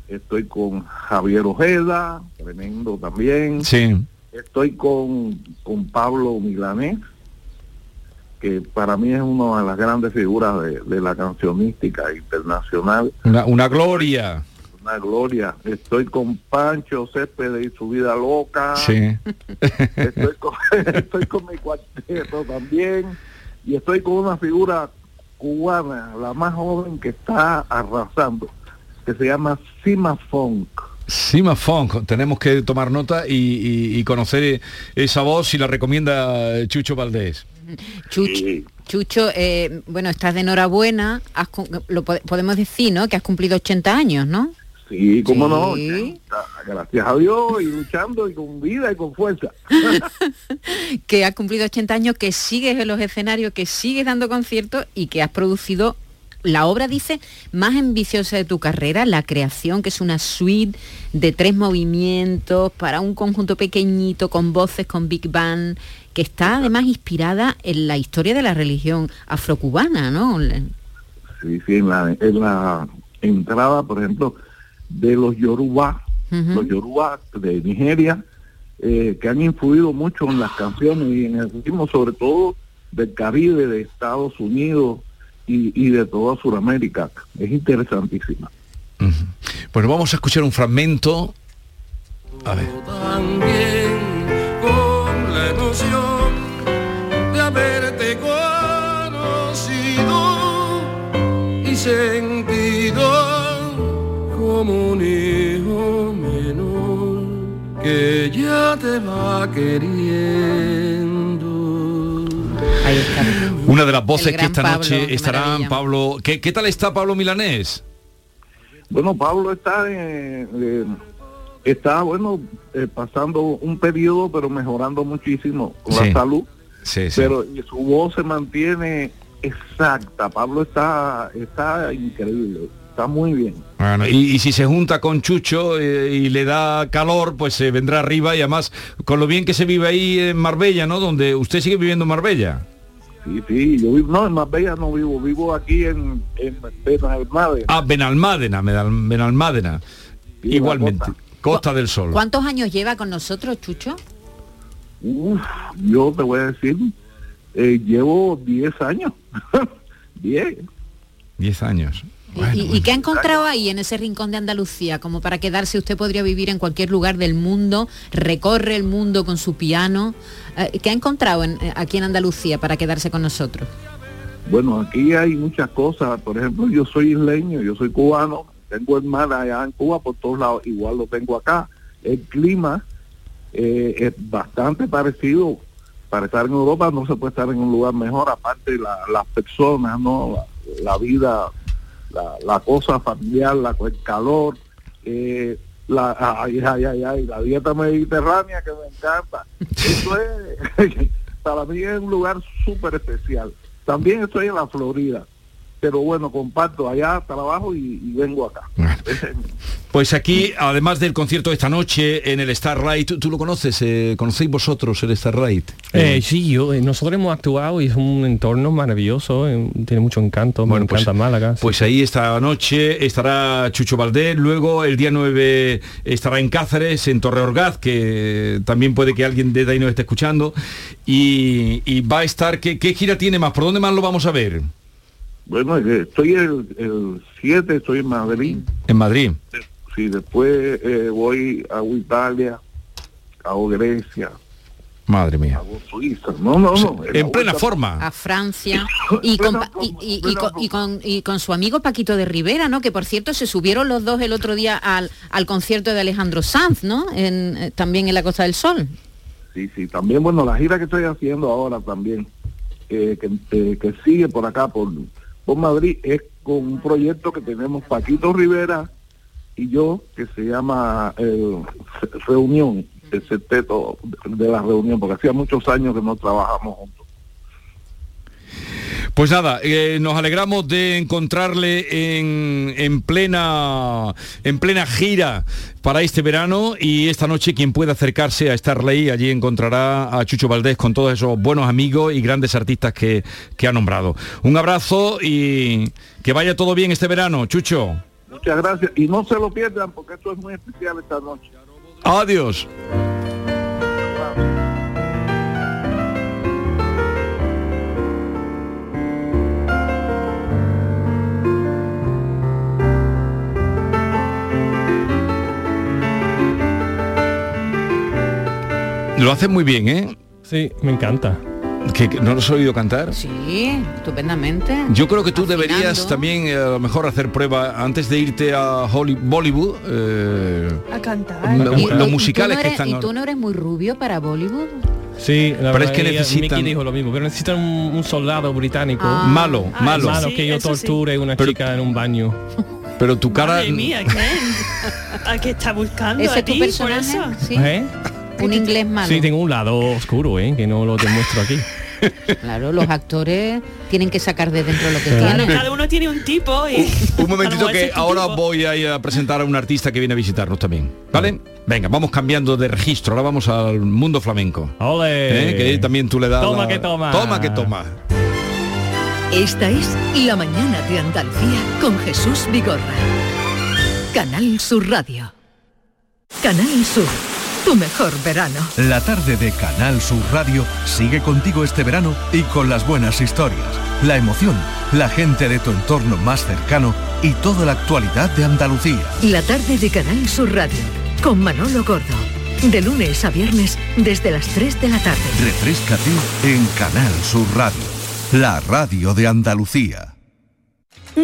Speaker 23: estoy con Javier Ojeda, tremendo también.
Speaker 12: Sí.
Speaker 23: Estoy con, con Pablo Milanés, que para mí es una de las grandes figuras de, de la cancionística internacional,
Speaker 12: Una, una gloria.
Speaker 23: una gloria. Estoy con Pancho Céspedes y su vida loca.
Speaker 12: Sí.
Speaker 23: Estoy con, estoy con mi cuarteto también. Y estoy con una figura cubana, la más joven que está arrasando, que se llama Sima Funk.
Speaker 12: Sima Funk, tenemos que tomar nota y, y- y conocer esa voz si la recomienda Chucho Valdés.
Speaker 22: Chucho, Chucho, eh, bueno, estás de enhorabuena. has lo po- podemos decir, ¿no? Que has cumplido 80 años, ¿no?
Speaker 23: Sí, cómo no,
Speaker 22: Sí.
Speaker 23: 80, gracias a Dios y luchando y con vida y con fuerza.
Speaker 22: que has cumplido 80 años, que sigues en los escenarios, que sigues dando conciertos y que has producido la obra, dice, más ambiciosa de tu carrera, la creación, que es una suite de tres movimientos para un conjunto pequeñito, con voces, con Big Band, que está además inspirada en la historia de la religión afrocubana, ¿no?
Speaker 23: Sí, sí, en la, en la entrada, por ejemplo, de los Yoruba, los Yoruba de Nigeria, eh, que han influido mucho en las canciones y en el ritmo, sobre todo del Caribe, de Estados Unidos y, y de toda Sudamérica. Es interesantísima.
Speaker 12: Bueno, vamos a escuchar un fragmento. A ver.
Speaker 24: también con la emoción de haberte conocido y sentido como un hijo menor. que ya te va queriendo.
Speaker 22: Ahí está.
Speaker 12: Una de las voces que esta
Speaker 22: Pablo,
Speaker 12: noche
Speaker 22: qué
Speaker 12: estarán. Pablo. ¿Qué, qué tal está Pablo Milanés?
Speaker 23: Bueno, Pablo está, eh, eh, está bueno, eh, pasando un periodo, pero mejorando muchísimo con
Speaker 12: Sí.
Speaker 23: la salud.
Speaker 12: Sí, sí.
Speaker 23: Pero su voz se mantiene exacta. Pablo está, está increíble, está muy bien.
Speaker 12: Bueno, y, y si se junta con Chucho eh, y le da calor, pues se vendrá arriba y además con lo bien que se vive ahí en Marbella, ¿no? Donde usted sigue viviendo en Marbella.
Speaker 23: Sí, sí, yo vivo, no, en Marbella no vivo, vivo aquí en, en Benalmádena.
Speaker 12: Ah, Benalmádena, Benal- Benalmádena.
Speaker 23: Sí,
Speaker 12: Igualmente. Costa. del Sol.
Speaker 22: ¿Cuántos años lleva con nosotros, Chucho?
Speaker 23: Uf, yo te voy a decir, eh, llevo 10 años. 10.
Speaker 12: Diez años.
Speaker 22: ¿Y- ¿Y, y qué ha encontrado ahí en ese rincón de Andalucía? Como para quedarse, usted podría vivir en cualquier lugar del mundo, recorre el mundo con su piano. Eh, ¿Qué ha encontrado en- eh, aquí en Andalucía para quedarse con nosotros?
Speaker 23: Bueno, aquí hay muchas cosas. Por ejemplo, yo soy isleño, yo soy cubano, tengo hermanas allá en Cuba por todos lados, igual lo tengo acá. El clima eh, es bastante parecido. Para estar en Europa no se puede estar en un lugar mejor, aparte la- las personas, no, la, la vida, la, la cosa familiar, la, el calor, eh, la, ay, ay, ay, la dieta mediterránea que me encanta. Eso es, para mí es un lugar súper especial. También estoy en la Florida, pero bueno, comparto allá trabajo y, y vengo acá.
Speaker 12: Pues aquí, además del concierto de esta noche en el Starlight, ¿tú, tú lo conoces? Eh, ¿Conocéis vosotros el Starlight?
Speaker 14: Eh, sí, yo, eh, nosotros hemos actuado y es un entorno maravilloso, eh, tiene mucho encanto, me
Speaker 12: pues-
Speaker 14: encanta Málaga. sí.
Speaker 12: Pues ahí esta noche estará Chucho Valdés, luego el día 9 estará en Cáceres, en Torre Orgaz, que también puede que alguien desde ahí nos esté escuchando, y, y va a estar, ¿qué, ¿qué gira tiene más? ¿Por dónde más lo vamos a ver?
Speaker 23: Bueno, eh, estoy el, el 7, estoy en Madrid.
Speaker 12: En Madrid.
Speaker 23: Sí, después eh, voy a Italia, hago Grecia,
Speaker 12: Madre mía.
Speaker 23: hago Suiza. No, no, no.
Speaker 12: En plena forma.
Speaker 22: A Francia y con, pa- y, y- y con, y con- y con su amigo Paquito de Rivera, ¿no? Que por cierto se subieron los dos el otro día al, al concierto de Alejandro Sanz, ¿no? En, eh, también en la Costa del Sol.
Speaker 23: Sí, sí, también, bueno, la gira que estoy haciendo ahora también, eh, que, que sigue por acá, por, por Madrid, es con un proyecto que tenemos Paquito Rivera y yo, que se llama eh, Re- Reunión, el septeto de la reunión, porque hacía muchos años que no trabajamos juntos.
Speaker 12: Pues nada, eh, nos alegramos de encontrarle en, en plena en plena gira para este verano y esta noche quien pueda acercarse a Starley allí encontrará a Chucho Valdés con todos esos buenos amigos y grandes artistas que, que ha nombrado. Un abrazo y que vaya todo bien este verano, Chucho.
Speaker 23: Muchas gracias y no se lo pierdan porque esto es muy especial esta noche.
Speaker 12: Adiós. Lo hace muy bien, ¿eh?
Speaker 14: Sí, me encanta.
Speaker 12: ¿Que, que no lo has oído cantar?
Speaker 22: Sí, estupendamente.
Speaker 12: Yo creo que tú deberías también eh, a lo mejor hacer prueba antes de irte a Holly- Bollywood. eh,
Speaker 13: A cantar.
Speaker 12: lo-
Speaker 22: ¿Y-
Speaker 12: los
Speaker 22: y-
Speaker 12: musicales que están
Speaker 22: ¿Y tú no eres muy rubio para Bollywood?
Speaker 14: Sí, la
Speaker 12: Pero es
Speaker 14: verdad,
Speaker 12: que
Speaker 14: ella-
Speaker 12: necesitan-
Speaker 14: Mickey dijo lo mismo, pero necesitan un, un soldado británico.
Speaker 22: Ah.
Speaker 12: Malo,
Speaker 13: Ah,
Speaker 12: malo.
Speaker 13: eso
Speaker 14: Malo
Speaker 13: sí,
Speaker 14: que yo
Speaker 13: sí.
Speaker 14: torture una chica en un baño.
Speaker 12: Pero tu cara...
Speaker 13: Madre mía, ¿quién? ¿A qué está buscando
Speaker 22: ¿Ese
Speaker 13: a
Speaker 22: es tu
Speaker 13: ti por
Speaker 22: personaje?
Speaker 13: eso?
Speaker 22: Sí.
Speaker 14: ¿Eh?
Speaker 22: Un inglés malo.
Speaker 14: Sí, tengo un lado oscuro, ¿eh? que no lo demuestro aquí.
Speaker 22: Claro, los actores tienen que sacar de dentro lo que
Speaker 13: Claro,
Speaker 22: tienen.
Speaker 13: cada uno tiene un tipo y...
Speaker 12: Un momentito que ahora
Speaker 13: tipo.
Speaker 12: voy a ir a presentar a un artista que viene a visitarnos también. ¿Vale? Venga, vamos cambiando de registro. Ahora vamos al mundo flamenco.
Speaker 14: ¡Ole!
Speaker 12: ¿Eh? Que también tú le das...
Speaker 14: Toma
Speaker 12: la-
Speaker 14: que toma.
Speaker 12: Toma que toma.
Speaker 2: Esta es La mañana de Andalucía con Jesús Vigorra. Canal Sur Radio. Canal Sur, tu mejor verano.
Speaker 7: La tarde de Canal Sur Radio sigue contigo este verano y con las buenas historias, la emoción, la gente de tu entorno más cercano y toda la actualidad de Andalucía.
Speaker 2: La tarde de Canal Sur Radio con Manolo Gordo. De lunes a viernes desde las 3 de la tarde.
Speaker 7: Refrescate en Canal Sur Radio, la radio de Andalucía.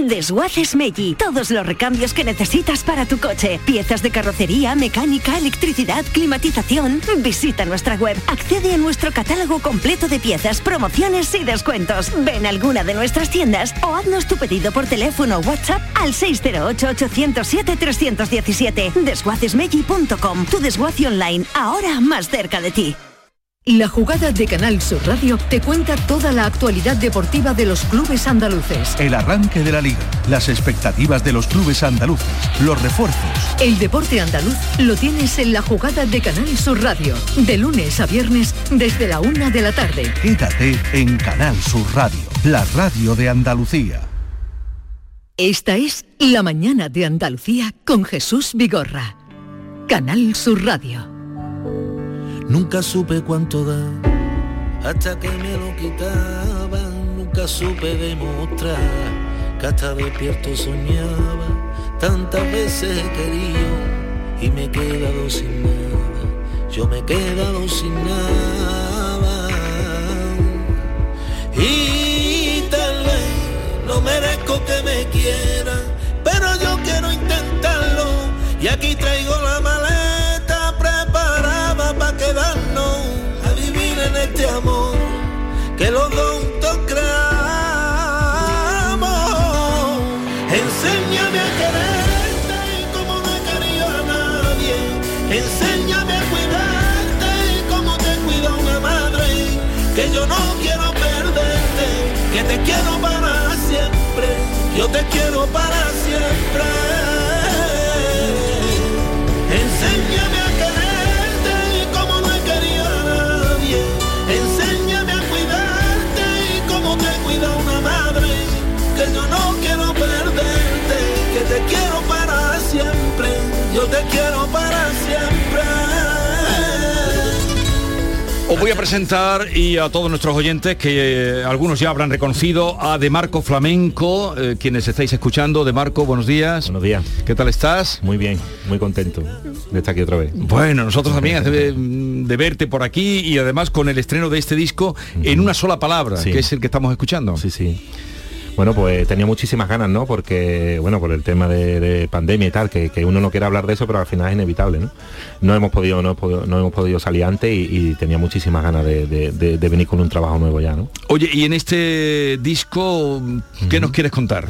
Speaker 25: Desguaces Meggi. Todos los recambios que necesitas para tu coche. Piezas de carrocería, mecánica, electricidad, climatización. Visita nuestra web. Accede a nuestro catálogo completo de piezas, promociones y descuentos. Ven a alguna de nuestras tiendas o haznos tu pedido por teléfono o WhatsApp al 608-807-317. Desguacesmeggi.com. Tu desguace online, ahora más cerca de ti.
Speaker 2: La jugada de Canal Sur Radio te cuenta toda la actualidad deportiva de los clubes andaluces.
Speaker 7: El arranque de la liga, las expectativas de los clubes andaluces, los refuerzos.
Speaker 2: El deporte andaluz lo tienes en la jugada de Canal Sur Radio, de lunes a viernes desde la una de la tarde.
Speaker 7: Quédate en Canal Sur Radio, la radio de Andalucía.
Speaker 2: Esta es La mañana de Andalucía con Jesús Vigorra. Canal Sur Radio.
Speaker 26: Nunca supe cuánto da hasta que me lo quitaban. Nunca supe demostrar que hasta despierto soñaba. Tantas veces he querido y me he quedado sin nada. Yo me he quedado sin nada. Y tal vez no merezco que me quieran, pero yo quiero intentarlo. Y aquí traigo la Te quiero para siempre.
Speaker 12: Os voy a presentar y a todos nuestros oyentes que eh, algunos ya habrán reconocido a De Marco Flamenco, eh, quienes estáis escuchando. De Marco, buenos días.
Speaker 27: Buenos días.
Speaker 12: ¿Qué tal estás?
Speaker 27: Muy bien, muy contento de estar aquí otra vez.
Speaker 12: Bueno, nosotros también de, de verte por aquí y además con el estreno de este disco en una sola palabra,
Speaker 27: Sí.
Speaker 12: que es el que estamos escuchando.
Speaker 27: Sí, sí. Bueno, pues tenía muchísimas ganas, ¿no? Porque, bueno, por el tema de, de pandemia y tal, que, que uno no quiere hablar de eso, pero al final es inevitable, ¿no? No hemos podido, no, hemos podido- no hemos podido salir antes y, y tenía muchísimas ganas de, de- de- de venir con un trabajo nuevo ya, ¿no?
Speaker 12: Oye, y en este disco, ¿qué nos quieres contar?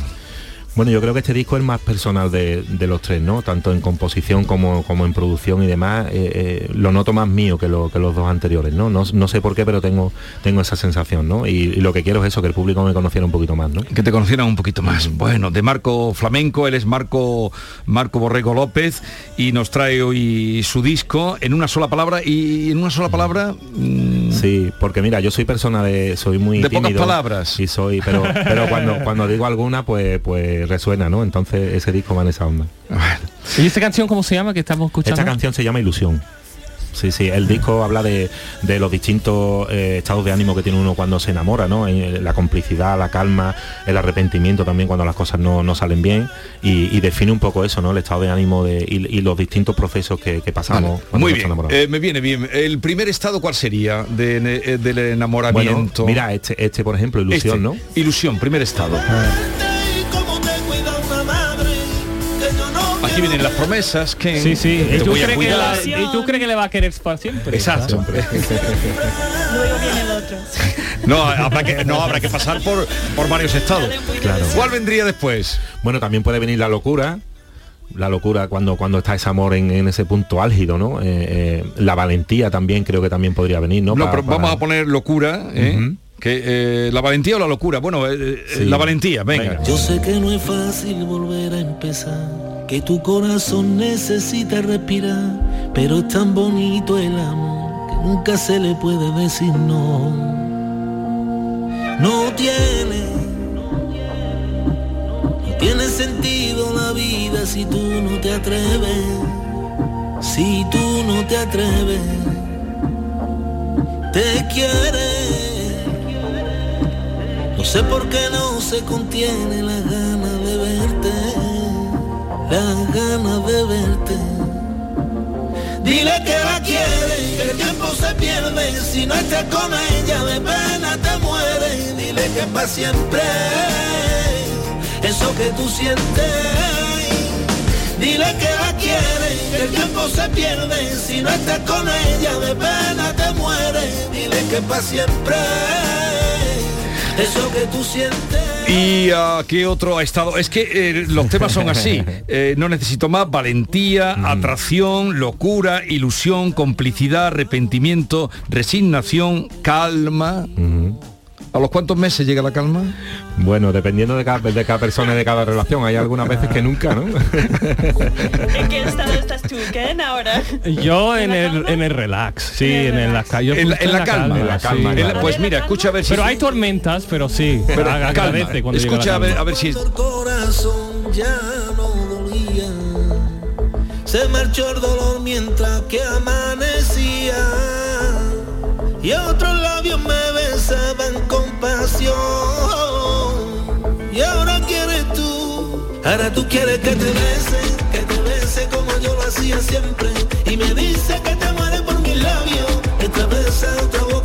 Speaker 27: Bueno, yo creo que este disco es más personal de, de los tres, ¿no? Tanto en composición como, como en producción y demás. eh, eh, lo noto más mío que, lo- que los dos anteriores, ¿no? ¿no? no sé por qué, pero tengo, tengo esa sensación, ¿no? Y, y lo que quiero es eso, que el público me conociera un poquito más, ¿no?
Speaker 12: Que te conocieran un poquito más. Bueno, de Marco Flamenco, él es Marco, Marco Borrego López y nos trae hoy su disco en una sola palabra y en una sola palabra... mm,
Speaker 27: Sí, porque mira, yo soy persona de, soy muy
Speaker 12: De pocas
Speaker 27: tímido
Speaker 12: palabras.
Speaker 27: Y soy, pero, pero cuando, cuando digo alguna, pues, pues resuena, ¿no? Entonces ese disco va en esa onda.
Speaker 14: ¿Y esta canción cómo se llama que estamos escuchando?
Speaker 27: Esta canción se llama Ilusión. Sí, sí, el disco habla de, de los distintos eh, estados de ánimo que tiene uno cuando se enamora, ¿no? Eh, La complicidad, la calma, el arrepentimiento también cuando las cosas no, no salen bien y, y define un poco eso, ¿no? El estado de ánimo de, y, y los distintos procesos que, que pasamos cuando
Speaker 12: Muy
Speaker 27: nos
Speaker 12: bien,
Speaker 27: enamoramos.
Speaker 12: eh, me viene bien. ¿El primer estado cuál sería de, del enamoramiento?
Speaker 27: Bueno, mira, este, este por ejemplo, Ilusión,
Speaker 12: Este,
Speaker 27: ¿no?
Speaker 12: Ilusión, primer estado.
Speaker 26: Como
Speaker 12: Aquí vienen las promesas que
Speaker 14: Sí, sí.
Speaker 12: te
Speaker 14: ¿Y tú,
Speaker 12: voy a
Speaker 14: crees que la- ¿Y tú crees que le va a querer para siempre?
Speaker 12: Exacto.
Speaker 13: Luego viene el otro.
Speaker 12: No, habrá que, no, habrá que pasar por, por varios estados.
Speaker 27: Claro.
Speaker 12: ¿Cuál vendría después?
Speaker 27: Bueno, también puede venir la locura. La locura cuando, cuando está ese amor en, en ese punto álgido, ¿no? Eh, eh, la valentía también creo que también podría venir, ¿no?
Speaker 12: No,
Speaker 27: Pa-
Speaker 12: pero
Speaker 27: para-
Speaker 12: vamos a poner locura, ¿eh? Que eh, la valentía o la locura. Bueno,
Speaker 27: Sí.
Speaker 12: la valentía, venga.
Speaker 26: Yo sé que no es fácil volver a empezar, que tu corazón necesita respirar, pero es tan bonito el amor que nunca se le puede decir no. No tiene, no tiene sentido la vida si tú no te atreves, si tú no te atreves, te quiere. No sé por qué no se contiene la gana la gana de verte. Dile que la quiere, que el tiempo se pierde, si no estás con ella de pena te mueres. Dile que para siempre, eso que tú sientes. Dile que la quieres, que el tiempo se pierde, si no estás con ella de pena te mueres. Dile que para siempre, eso que tú sientes.
Speaker 12: ¿Y a qué otro ha estado? Es que eh, los temas son así. Eh, no necesito más valentía, atracción, locura, ilusión, complicidad, arrepentimiento, resignación, calma. ¿A los cuántos meses llega la calma?
Speaker 27: Bueno, dependiendo de cada, de cada persona y de cada relación, hay algunas veces que nunca, ¿no?
Speaker 13: ¿En Ken, ahora?
Speaker 14: Yo en el, en el relax, sí, en, el, la, ca- yo
Speaker 12: En la- en la calma, en la
Speaker 14: sí.
Speaker 12: calma, En la- pues mira, escucha a ver si-
Speaker 14: Pero hay tormentas, pero sí.
Speaker 12: Pero
Speaker 14: ag-
Speaker 12: calma,
Speaker 14: agradece cuando la
Speaker 12: escucha a ver,
Speaker 14: calma.
Speaker 12: a ver si...
Speaker 26: corazón ya no dolía. Se marchó el dolor mientras que amanecía. Y otros labios me besaban con pasión. Y ahora quieres tú. Ahora tú quieres que te bese, como yo lo hacía siempre. Y me dice que te mueres por mis labios. Esta besa otra boca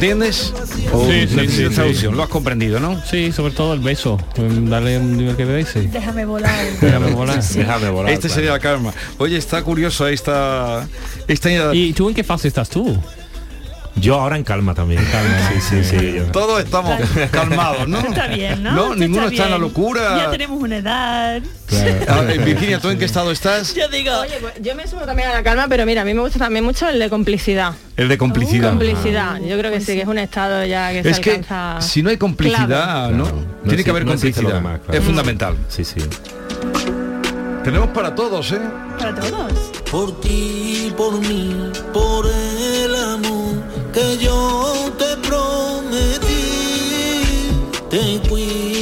Speaker 12: entiendes? ¿O
Speaker 14: Sí, sí,
Speaker 12: necesitas
Speaker 14: sí, sí.
Speaker 12: traducción? Lo has comprendido, ¿no?
Speaker 14: Sí, sobre todo el beso. Mm, Dale un nivel que bese.
Speaker 13: Déjame volar.
Speaker 14: Déjame volar.
Speaker 27: Déjame volar.
Speaker 12: Este sería la calma. Oye, está curioso esta... esta
Speaker 14: ¿Y tú en qué fase estás tú?
Speaker 27: Yo ahora en calma también. Sí, sí, sí. yo-
Speaker 12: Todos estamos calmados, ¿no?
Speaker 13: Está bien, ¿no?
Speaker 12: No, ninguno está en la locura.
Speaker 13: Ya tenemos una edad.
Speaker 12: A ver, Virginia, ¿tú en qué estado estás?
Speaker 13: Yo digo,
Speaker 28: Oye, pues yo me sumo también a la calma, pero mira, a mí me gusta también mucho el de complicidad.
Speaker 12: El de complicidad.
Speaker 28: Complicidad. Yo creo que sí, que es un estado ya que
Speaker 12: Es
Speaker 28: se
Speaker 12: que
Speaker 28: alcanza.
Speaker 12: si no hay complicidad,
Speaker 28: clave.
Speaker 12: ¿no? Tiene que haber complicidad.
Speaker 27: lo demás, claro.
Speaker 12: Es fundamental.
Speaker 27: Sí, sí.
Speaker 12: Tenemos para todos, ¿eh?
Speaker 13: para todos.
Speaker 26: Por ti, por mí, por amor que yo te prometí. Te cuidaré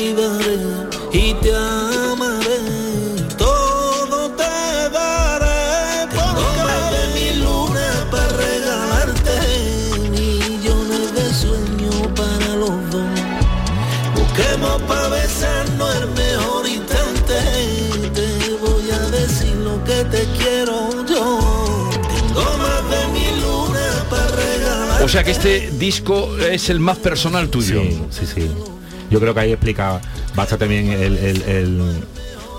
Speaker 12: O sea que este disco es el más personal tuyo.
Speaker 27: Sí, sí, sí. Yo creo que ahí explica bastante el- el-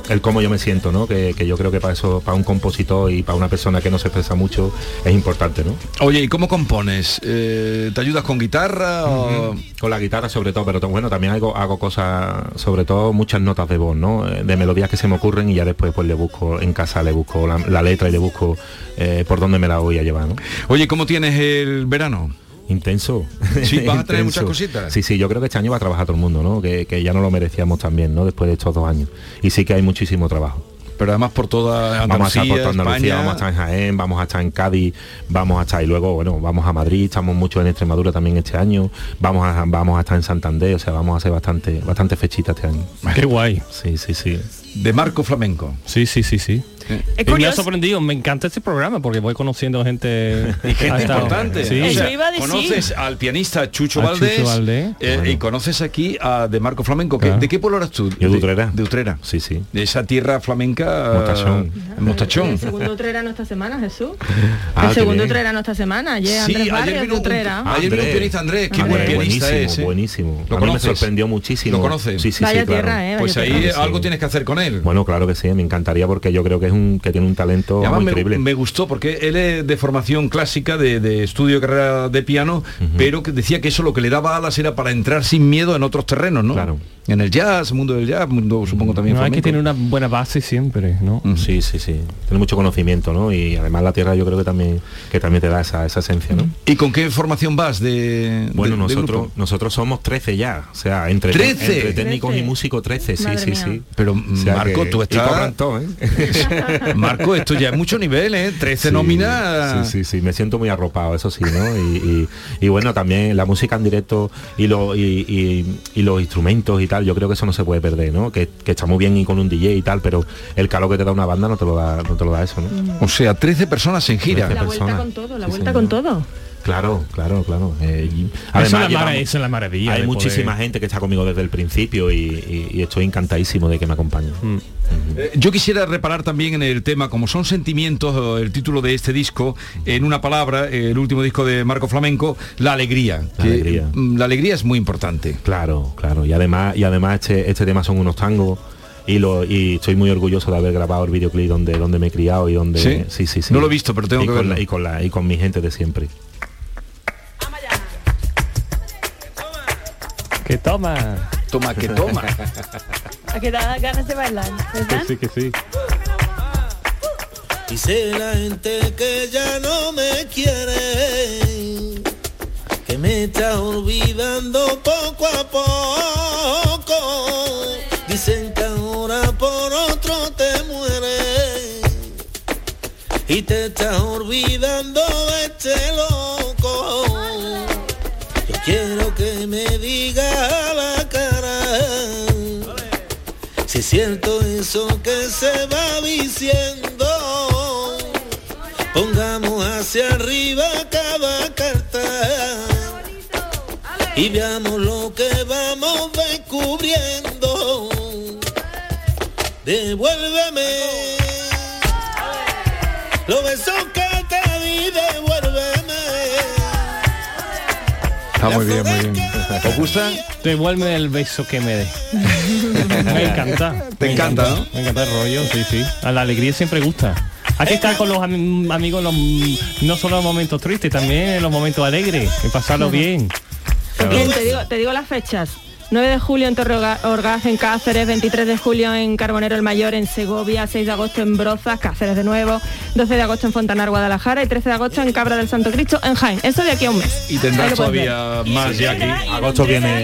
Speaker 27: el cómo yo me siento, ¿no? Que, que yo creo que para eso, para un compositor y para una persona que no se expresa mucho, es importante, ¿no?
Speaker 12: Oye, ¿y cómo compones? Eh, ¿Te ayudas con guitarra? o-
Speaker 27: Con la guitarra sobre todo, pero bueno, también hago, hago cosas, sobre todo muchas notas de voz, ¿no? Eh, De melodías que se me ocurren y ya después pues le busco, en casa le busco la, la letra y le busco eh, por dónde me la voy a llevar, ¿no?
Speaker 12: Oye, ¿cómo tienes el verano?
Speaker 27: Intenso.
Speaker 12: Sí, vas a traer muchas cositas.
Speaker 27: Sí, sí, yo creo que este año va a trabajar todo el mundo, ¿no? Que, que ya no lo merecíamos también, ¿no? Después de estos dos años. Y sí que hay muchísimo trabajo.
Speaker 12: Pero además por toda
Speaker 27: Vamos a estar
Speaker 12: Andalucía,
Speaker 27: por toda Andalucía,
Speaker 12: España.
Speaker 27: vamos a estar en Jaén, vamos a estar en Cádiz, vamos a estar y luego, bueno, vamos a Madrid, estamos mucho en Extremadura también este año, vamos a, vamos a estar en Santander, o sea, vamos a hacer bastante, bastante fechita este año.
Speaker 14: Qué guay.
Speaker 27: Sí, sí, sí.
Speaker 12: De Marco Flamenco.
Speaker 14: Sí, sí, sí, sí.
Speaker 13: Es
Speaker 14: Y me ha sorprendido, me encanta este programa porque voy conociendo gente
Speaker 12: Y gente importante.
Speaker 14: Sí.
Speaker 12: O sea,
Speaker 13: Eso iba a decir.
Speaker 12: conoces al pianista Chucho
Speaker 14: A
Speaker 12: Valdés,
Speaker 14: Chucho Valdés.
Speaker 12: eh, y conoces aquí a De Marco Flamenco. que-
Speaker 14: Claro.
Speaker 12: ¿De qué pueblo eras tú?
Speaker 27: Yo de Utrera.
Speaker 12: De Utrera.
Speaker 27: Sí, sí.
Speaker 12: De esa tierra flamenca.
Speaker 27: Mostachón.
Speaker 12: eh, Mostachón.
Speaker 28: El segundo Utrera esta semana, Jesús.
Speaker 27: Ah,
Speaker 28: el segundo. Utrera esta semana. Ayer
Speaker 12: Sí,
Speaker 28: Andrés
Speaker 12: ayer
Speaker 28: Barrios
Speaker 12: vino
Speaker 28: de
Speaker 12: un-
Speaker 28: Utrera.
Speaker 12: Ah, Ayer vino un pianista Andrés, qué buen pianista
Speaker 27: buenísimo,
Speaker 12: es. ¿eh?
Speaker 27: buenísimo.
Speaker 12: ¿Lo
Speaker 27: a mí me
Speaker 12: conoces?
Speaker 27: sorprendió muchísimo.
Speaker 12: ¿Lo conoces?
Speaker 27: Sí, sí, sí, claro.
Speaker 28: ¿eh?
Speaker 12: Pues ahí algo tienes que hacer con él.
Speaker 27: Bueno, claro que sí, me encantaría porque yo creo que es un que tiene un talento muy increíble.
Speaker 12: me gustó porque él es de formación clásica, de, de estudio de carrera de piano, pero que decía que eso lo que le daba alas era para entrar sin miedo en otros terrenos, ¿no?
Speaker 27: Claro.
Speaker 12: En el jazz, mundo del jazz, mundo supongo también
Speaker 14: No, hay que tener una buena base siempre. ¿no?
Speaker 27: Sí, sí, sí. Tiene mucho conocimiento, ¿no? Y además la tierra yo creo que también que también te da esa, esa esencia, ¿no?
Speaker 12: ¿Y con qué formación vas de
Speaker 27: Bueno,
Speaker 12: de- de
Speaker 27: nosotros
Speaker 12: grupo?
Speaker 27: nosotros somos 13 ya, o sea, entre,
Speaker 12: ¿13?
Speaker 27: entre técnicos y músicos 13, sí,
Speaker 12: Madre
Speaker 27: sí,
Speaker 12: mía.
Speaker 27: sí.
Speaker 12: Pero
Speaker 27: O sea
Speaker 12: Marco,
Speaker 27: que-
Speaker 12: tú
Speaker 27: y
Speaker 12: estás-
Speaker 27: cobran todo, ¿eh?
Speaker 12: Marco, esto ya es mucho nivel, ¿eh? 13
Speaker 27: Sí,
Speaker 12: nóminas.
Speaker 27: Sí, sí, sí, me siento muy arropado, eso sí, ¿no? Y, y- y bueno, también la música en directo y, lo- y, y- y los instrumentos y tal, yo creo que eso no se puede perder, ¿no? Que, que está muy bien y con un DJ y tal, pero el calor que te da una banda no te lo da, no te lo da eso, ¿no?
Speaker 12: O sea, 13 personas en gira.
Speaker 27: 13
Speaker 28: La vuelta
Speaker 27: personas.
Speaker 28: con todo, la
Speaker 27: Sí,
Speaker 28: vuelta
Speaker 27: señor.
Speaker 28: con todo.
Speaker 27: Claro, claro, claro. Eh, y
Speaker 14: Esa es la mara-
Speaker 27: llevamos-
Speaker 14: esa es la maravilla
Speaker 27: Hay muchísima
Speaker 14: poder-
Speaker 27: gente que está conmigo desde el principio y, y- y estoy encantadísimo de que me acompañen.
Speaker 12: Eh, Yo quisiera reparar también en el tema, como son sentimientos, el título de este disco, en una palabra, el último disco de Marco Flamenco, la alegría.
Speaker 27: La
Speaker 12: que,
Speaker 27: alegría.
Speaker 12: mm, La alegría es muy importante.
Speaker 27: Claro, claro. Y además, y además este, este tema son unos tangos. Y, lo, y estoy muy orgulloso de haber grabado el videoclip donde, donde me he criado y donde
Speaker 12: ¿Sí?
Speaker 27: sí, sí, sí.
Speaker 12: No lo he visto, pero tengo
Speaker 27: y
Speaker 12: que
Speaker 27: con
Speaker 12: verlo.
Speaker 27: la- y con la y con mi gente de siempre.
Speaker 14: Que toma.
Speaker 12: Toma, que toma.
Speaker 13: A que da ganas de bailar, ¿verdad?
Speaker 14: sí, que sí.
Speaker 26: Y sé la gente que ya no me quiere, que me está olvidando poco a poco. Dicen que ahora por otro te mueres y te estás olvidando este loco. Si es cierto eso que se va diciendo, pongamos hacia arriba cada carta y veamos lo que vamos descubriendo. Devuélveme los besos que te di, devuélveme.
Speaker 12: Está muy bien, muy bien. ¿Os gusta?
Speaker 14: Devuelve el beso que me dé. me encanta.
Speaker 12: Te
Speaker 14: me
Speaker 12: encanta, ¿no?
Speaker 14: Me encanta el rollo, sí, sí. A la alegría siempre gusta. Hay que estar con los am- amigos en los- no solo en los momentos tristes, también en los momentos alegres, y pasarlo bien.
Speaker 28: Bien, te digo, te digo las fechas. 9 de julio en Torre Orga- Orgaz en Cáceres, 23 de julio en Carbonero el Mayor en Segovia, 6 de agosto en Brozas, Cáceres de nuevo, 12 de agosto en Fontanar, Guadalajara y 13 de agosto en Cabra del Santo Cristo en Jaén. Eso de aquí a un mes.
Speaker 12: Y tendrás todavía más ya aquí.
Speaker 27: Agosto viene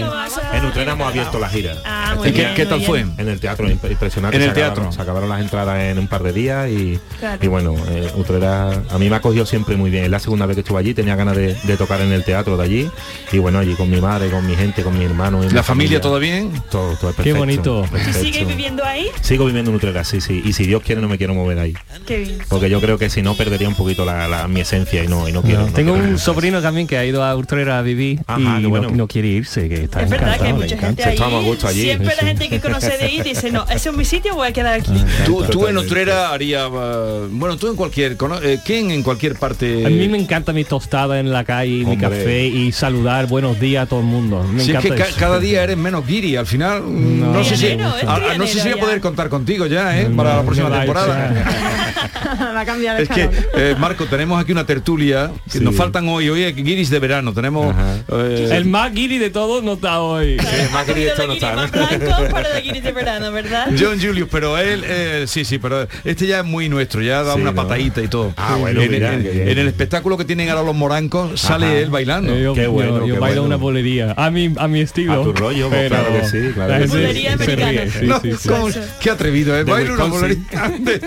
Speaker 27: en Utrera hemos abierto la gira.
Speaker 28: Ah,
Speaker 12: ¿Y qué, qué tal fue?
Speaker 27: En el teatro, imp- impresionante.
Speaker 12: En el
Speaker 27: Se acabaron-
Speaker 12: teatro.
Speaker 27: Se acabaron las entradas en un par de días y,
Speaker 28: Claro.
Speaker 27: y bueno, eh, Utrera a mí me ha cogido siempre muy bien. Es la segunda vez que estuve allí, tenía ganas de, de tocar en el teatro de allí y bueno, allí con mi madre, con mi gente, con mi hermano. y mi
Speaker 12: ¿La familia todo bien?
Speaker 27: Todo, todo es
Speaker 14: Qué
Speaker 27: perfecto,
Speaker 14: bonito.
Speaker 13: ¿Tú
Speaker 27: perfecto.
Speaker 13: sigues viviendo ahí?
Speaker 27: Sigo viviendo en Utrera, sí, sí. Y si Dios quiere no me quiero mover ahí.
Speaker 13: Qué bien.
Speaker 27: Porque yo creo que si no perdería un poquito la, la- mi esencia y no, y no quiero.
Speaker 14: No,
Speaker 27: no
Speaker 14: tengo
Speaker 27: quiero.
Speaker 14: un sobrino también que ha ido a Utrera a vivir
Speaker 27: Ajá,
Speaker 14: y no-
Speaker 27: bueno.
Speaker 14: no, quiere irse, que está
Speaker 13: Es verdad que hay
Speaker 14: encantado,
Speaker 13: mucha gente
Speaker 14: encanta.
Speaker 13: ahí.
Speaker 27: Estamos a gusto allí.
Speaker 13: Siempre
Speaker 27: Sí.
Speaker 13: la gente que conoce de ahí dice, no, ese es mi sitio, voy a quedar aquí.
Speaker 12: Tú, tú en. Utrera haría... uh, bueno, tú en cualquier... eh, ¿Quién en cualquier parte...?
Speaker 14: A mí me encanta mi tostada en la calle, mi
Speaker 27: Hombre.
Speaker 14: café y saludar buenos días a todo el mundo. Me
Speaker 12: Si es
Speaker 14: encanta
Speaker 12: que ca-
Speaker 14: eso.
Speaker 12: cada día eres menos guiri, al final mm, no,
Speaker 14: No,
Speaker 12: sé si
Speaker 13: Trianero, es
Speaker 12: a- a- no sé si voy a poder contar contigo ya, ¿eh?
Speaker 14: No,
Speaker 12: para la próxima
Speaker 14: da
Speaker 12: temporada.
Speaker 28: Va a cambiar el
Speaker 12: Es que, eh, Marco, tenemos aquí una tertulia que
Speaker 27: Sí.
Speaker 12: nos faltan hoy, hoy hay guiris de verano, tenemos eh,
Speaker 14: El más guiri de todos no está hoy.
Speaker 27: Sí, más que esto no está, ¿no?
Speaker 13: Más blanco para la guiris de verano, ¿verdad?
Speaker 12: John Julius, pero él, eh, sí, sí, pero este ya es muy nuestro, ya da
Speaker 27: Sí,
Speaker 12: una
Speaker 27: ¿no?
Speaker 12: patadita y todo.
Speaker 27: Ah, bueno,
Speaker 12: en,
Speaker 27: mira,
Speaker 12: en-
Speaker 27: qué bien.
Speaker 12: en el espectáculo que tienen ahora los morancos sale
Speaker 27: Ajá.
Speaker 12: él bailando.
Speaker 14: Eh, yo,
Speaker 27: Qué
Speaker 14: yo-
Speaker 27: bueno,
Speaker 14: yo
Speaker 27: qué
Speaker 14: bailo
Speaker 27: bueno.
Speaker 14: una bolería a mi a mi estilo.
Speaker 27: A tu rollo,
Speaker 14: pero
Speaker 27: claro que sí, claro
Speaker 14: la
Speaker 27: que sí.
Speaker 13: Bolería
Speaker 14: se
Speaker 13: americana.
Speaker 14: ríe, sí,
Speaker 12: no,
Speaker 14: sí, sí.
Speaker 12: ¿cómo? qué atrevido, ¿eh? Una de-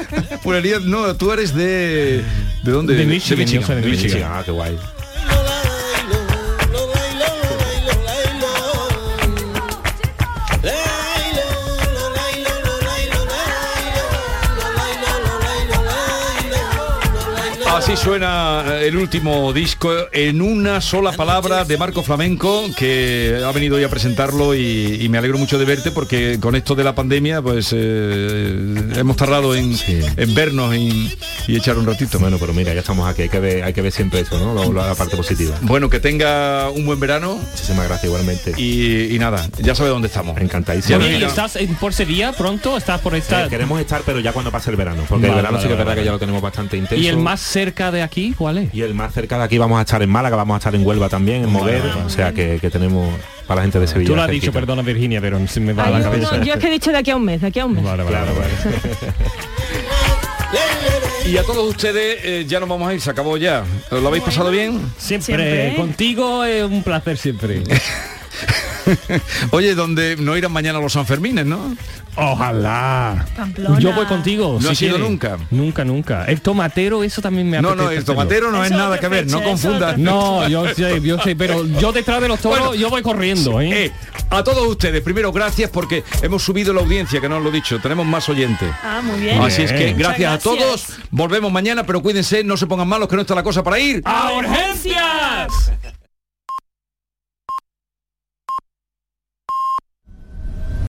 Speaker 12: No, tú eres de... ¿De dónde?
Speaker 14: De Michigan, de
Speaker 12: de
Speaker 14: Michigan.
Speaker 27: Ah, qué guay.
Speaker 12: Así suena eh, el último disco en una sola palabra de Marco Flamenco, que ha venido hoy a presentarlo y, y me alegro mucho de verte porque con esto de la pandemia pues eh, hemos tardado en,
Speaker 27: Sí.
Speaker 12: en vernos y, y echar un ratito.
Speaker 27: Bueno, pero mira, ya estamos aquí, hay que ver, hay que ver siempre eso, ¿no? Lo- lo- la parte positiva.
Speaker 12: Bueno, que tenga un buen verano
Speaker 27: Muchísimas gracias igualmente.
Speaker 12: y, y nada, ya sabe dónde estamos.
Speaker 27: Encantadísimo.
Speaker 14: ¿y. ¿Estás en- por Sevilla pronto? ¿Estás por
Speaker 27: Eh,
Speaker 14: estar?
Speaker 27: queremos estar, pero ya cuando pase el verano, porque el verano
Speaker 14: vale,
Speaker 27: sí que es
Speaker 14: vale,
Speaker 27: verdad que ya lo tenemos bastante intenso.
Speaker 14: ¿Y el más cerca de aquí cuál es?
Speaker 27: Y el más cerca de aquí vamos a estar en Málaga, vamos a estar en Huelva también, en Moguer, o sea que, que tenemos para la gente de Sevilla.
Speaker 14: Tú lo has dicho, perdona Virginia, pero se me va
Speaker 28: Ay,
Speaker 14: la
Speaker 28: yo,
Speaker 14: cabeza.
Speaker 28: no, yo es que he dicho de aquí a un mes, de aquí a un mes.
Speaker 14: Vale, vale, vale, vale.
Speaker 12: Y a todos ustedes eh, ya nos vamos a ir, se acabó ya. ¿Lo habéis pasado bien?
Speaker 14: Siempre,
Speaker 12: Siempre.
Speaker 14: contigo es un placer siempre.
Speaker 12: Oye, donde no irán mañana los Sanfermines, ¿no?
Speaker 14: Ojalá.
Speaker 13: Pamplona.
Speaker 14: Yo voy contigo.
Speaker 12: No
Speaker 14: si
Speaker 12: has ido
Speaker 14: quieres.
Speaker 12: nunca.
Speaker 14: Nunca, nunca. El tomatero, eso también me
Speaker 12: No,
Speaker 14: apetece
Speaker 12: no, el
Speaker 14: hacerlo.
Speaker 12: tomatero no es nada que ver, no confundas.
Speaker 14: No, yo sé, yo sé, pero yo detrás de los toros
Speaker 12: Bueno,
Speaker 14: yo voy corriendo, ¿eh?
Speaker 12: Eh, a todos ustedes, primero gracias porque hemos subido la audiencia, que no os lo he dicho, tenemos más oyentes.
Speaker 13: Ah, muy bien.
Speaker 12: Así es que gracias,
Speaker 13: Muchas
Speaker 12: a todos, volvemos mañana, pero cuídense, no se pongan malos, que no está la cosa para ir.
Speaker 14: ¡A urgencias!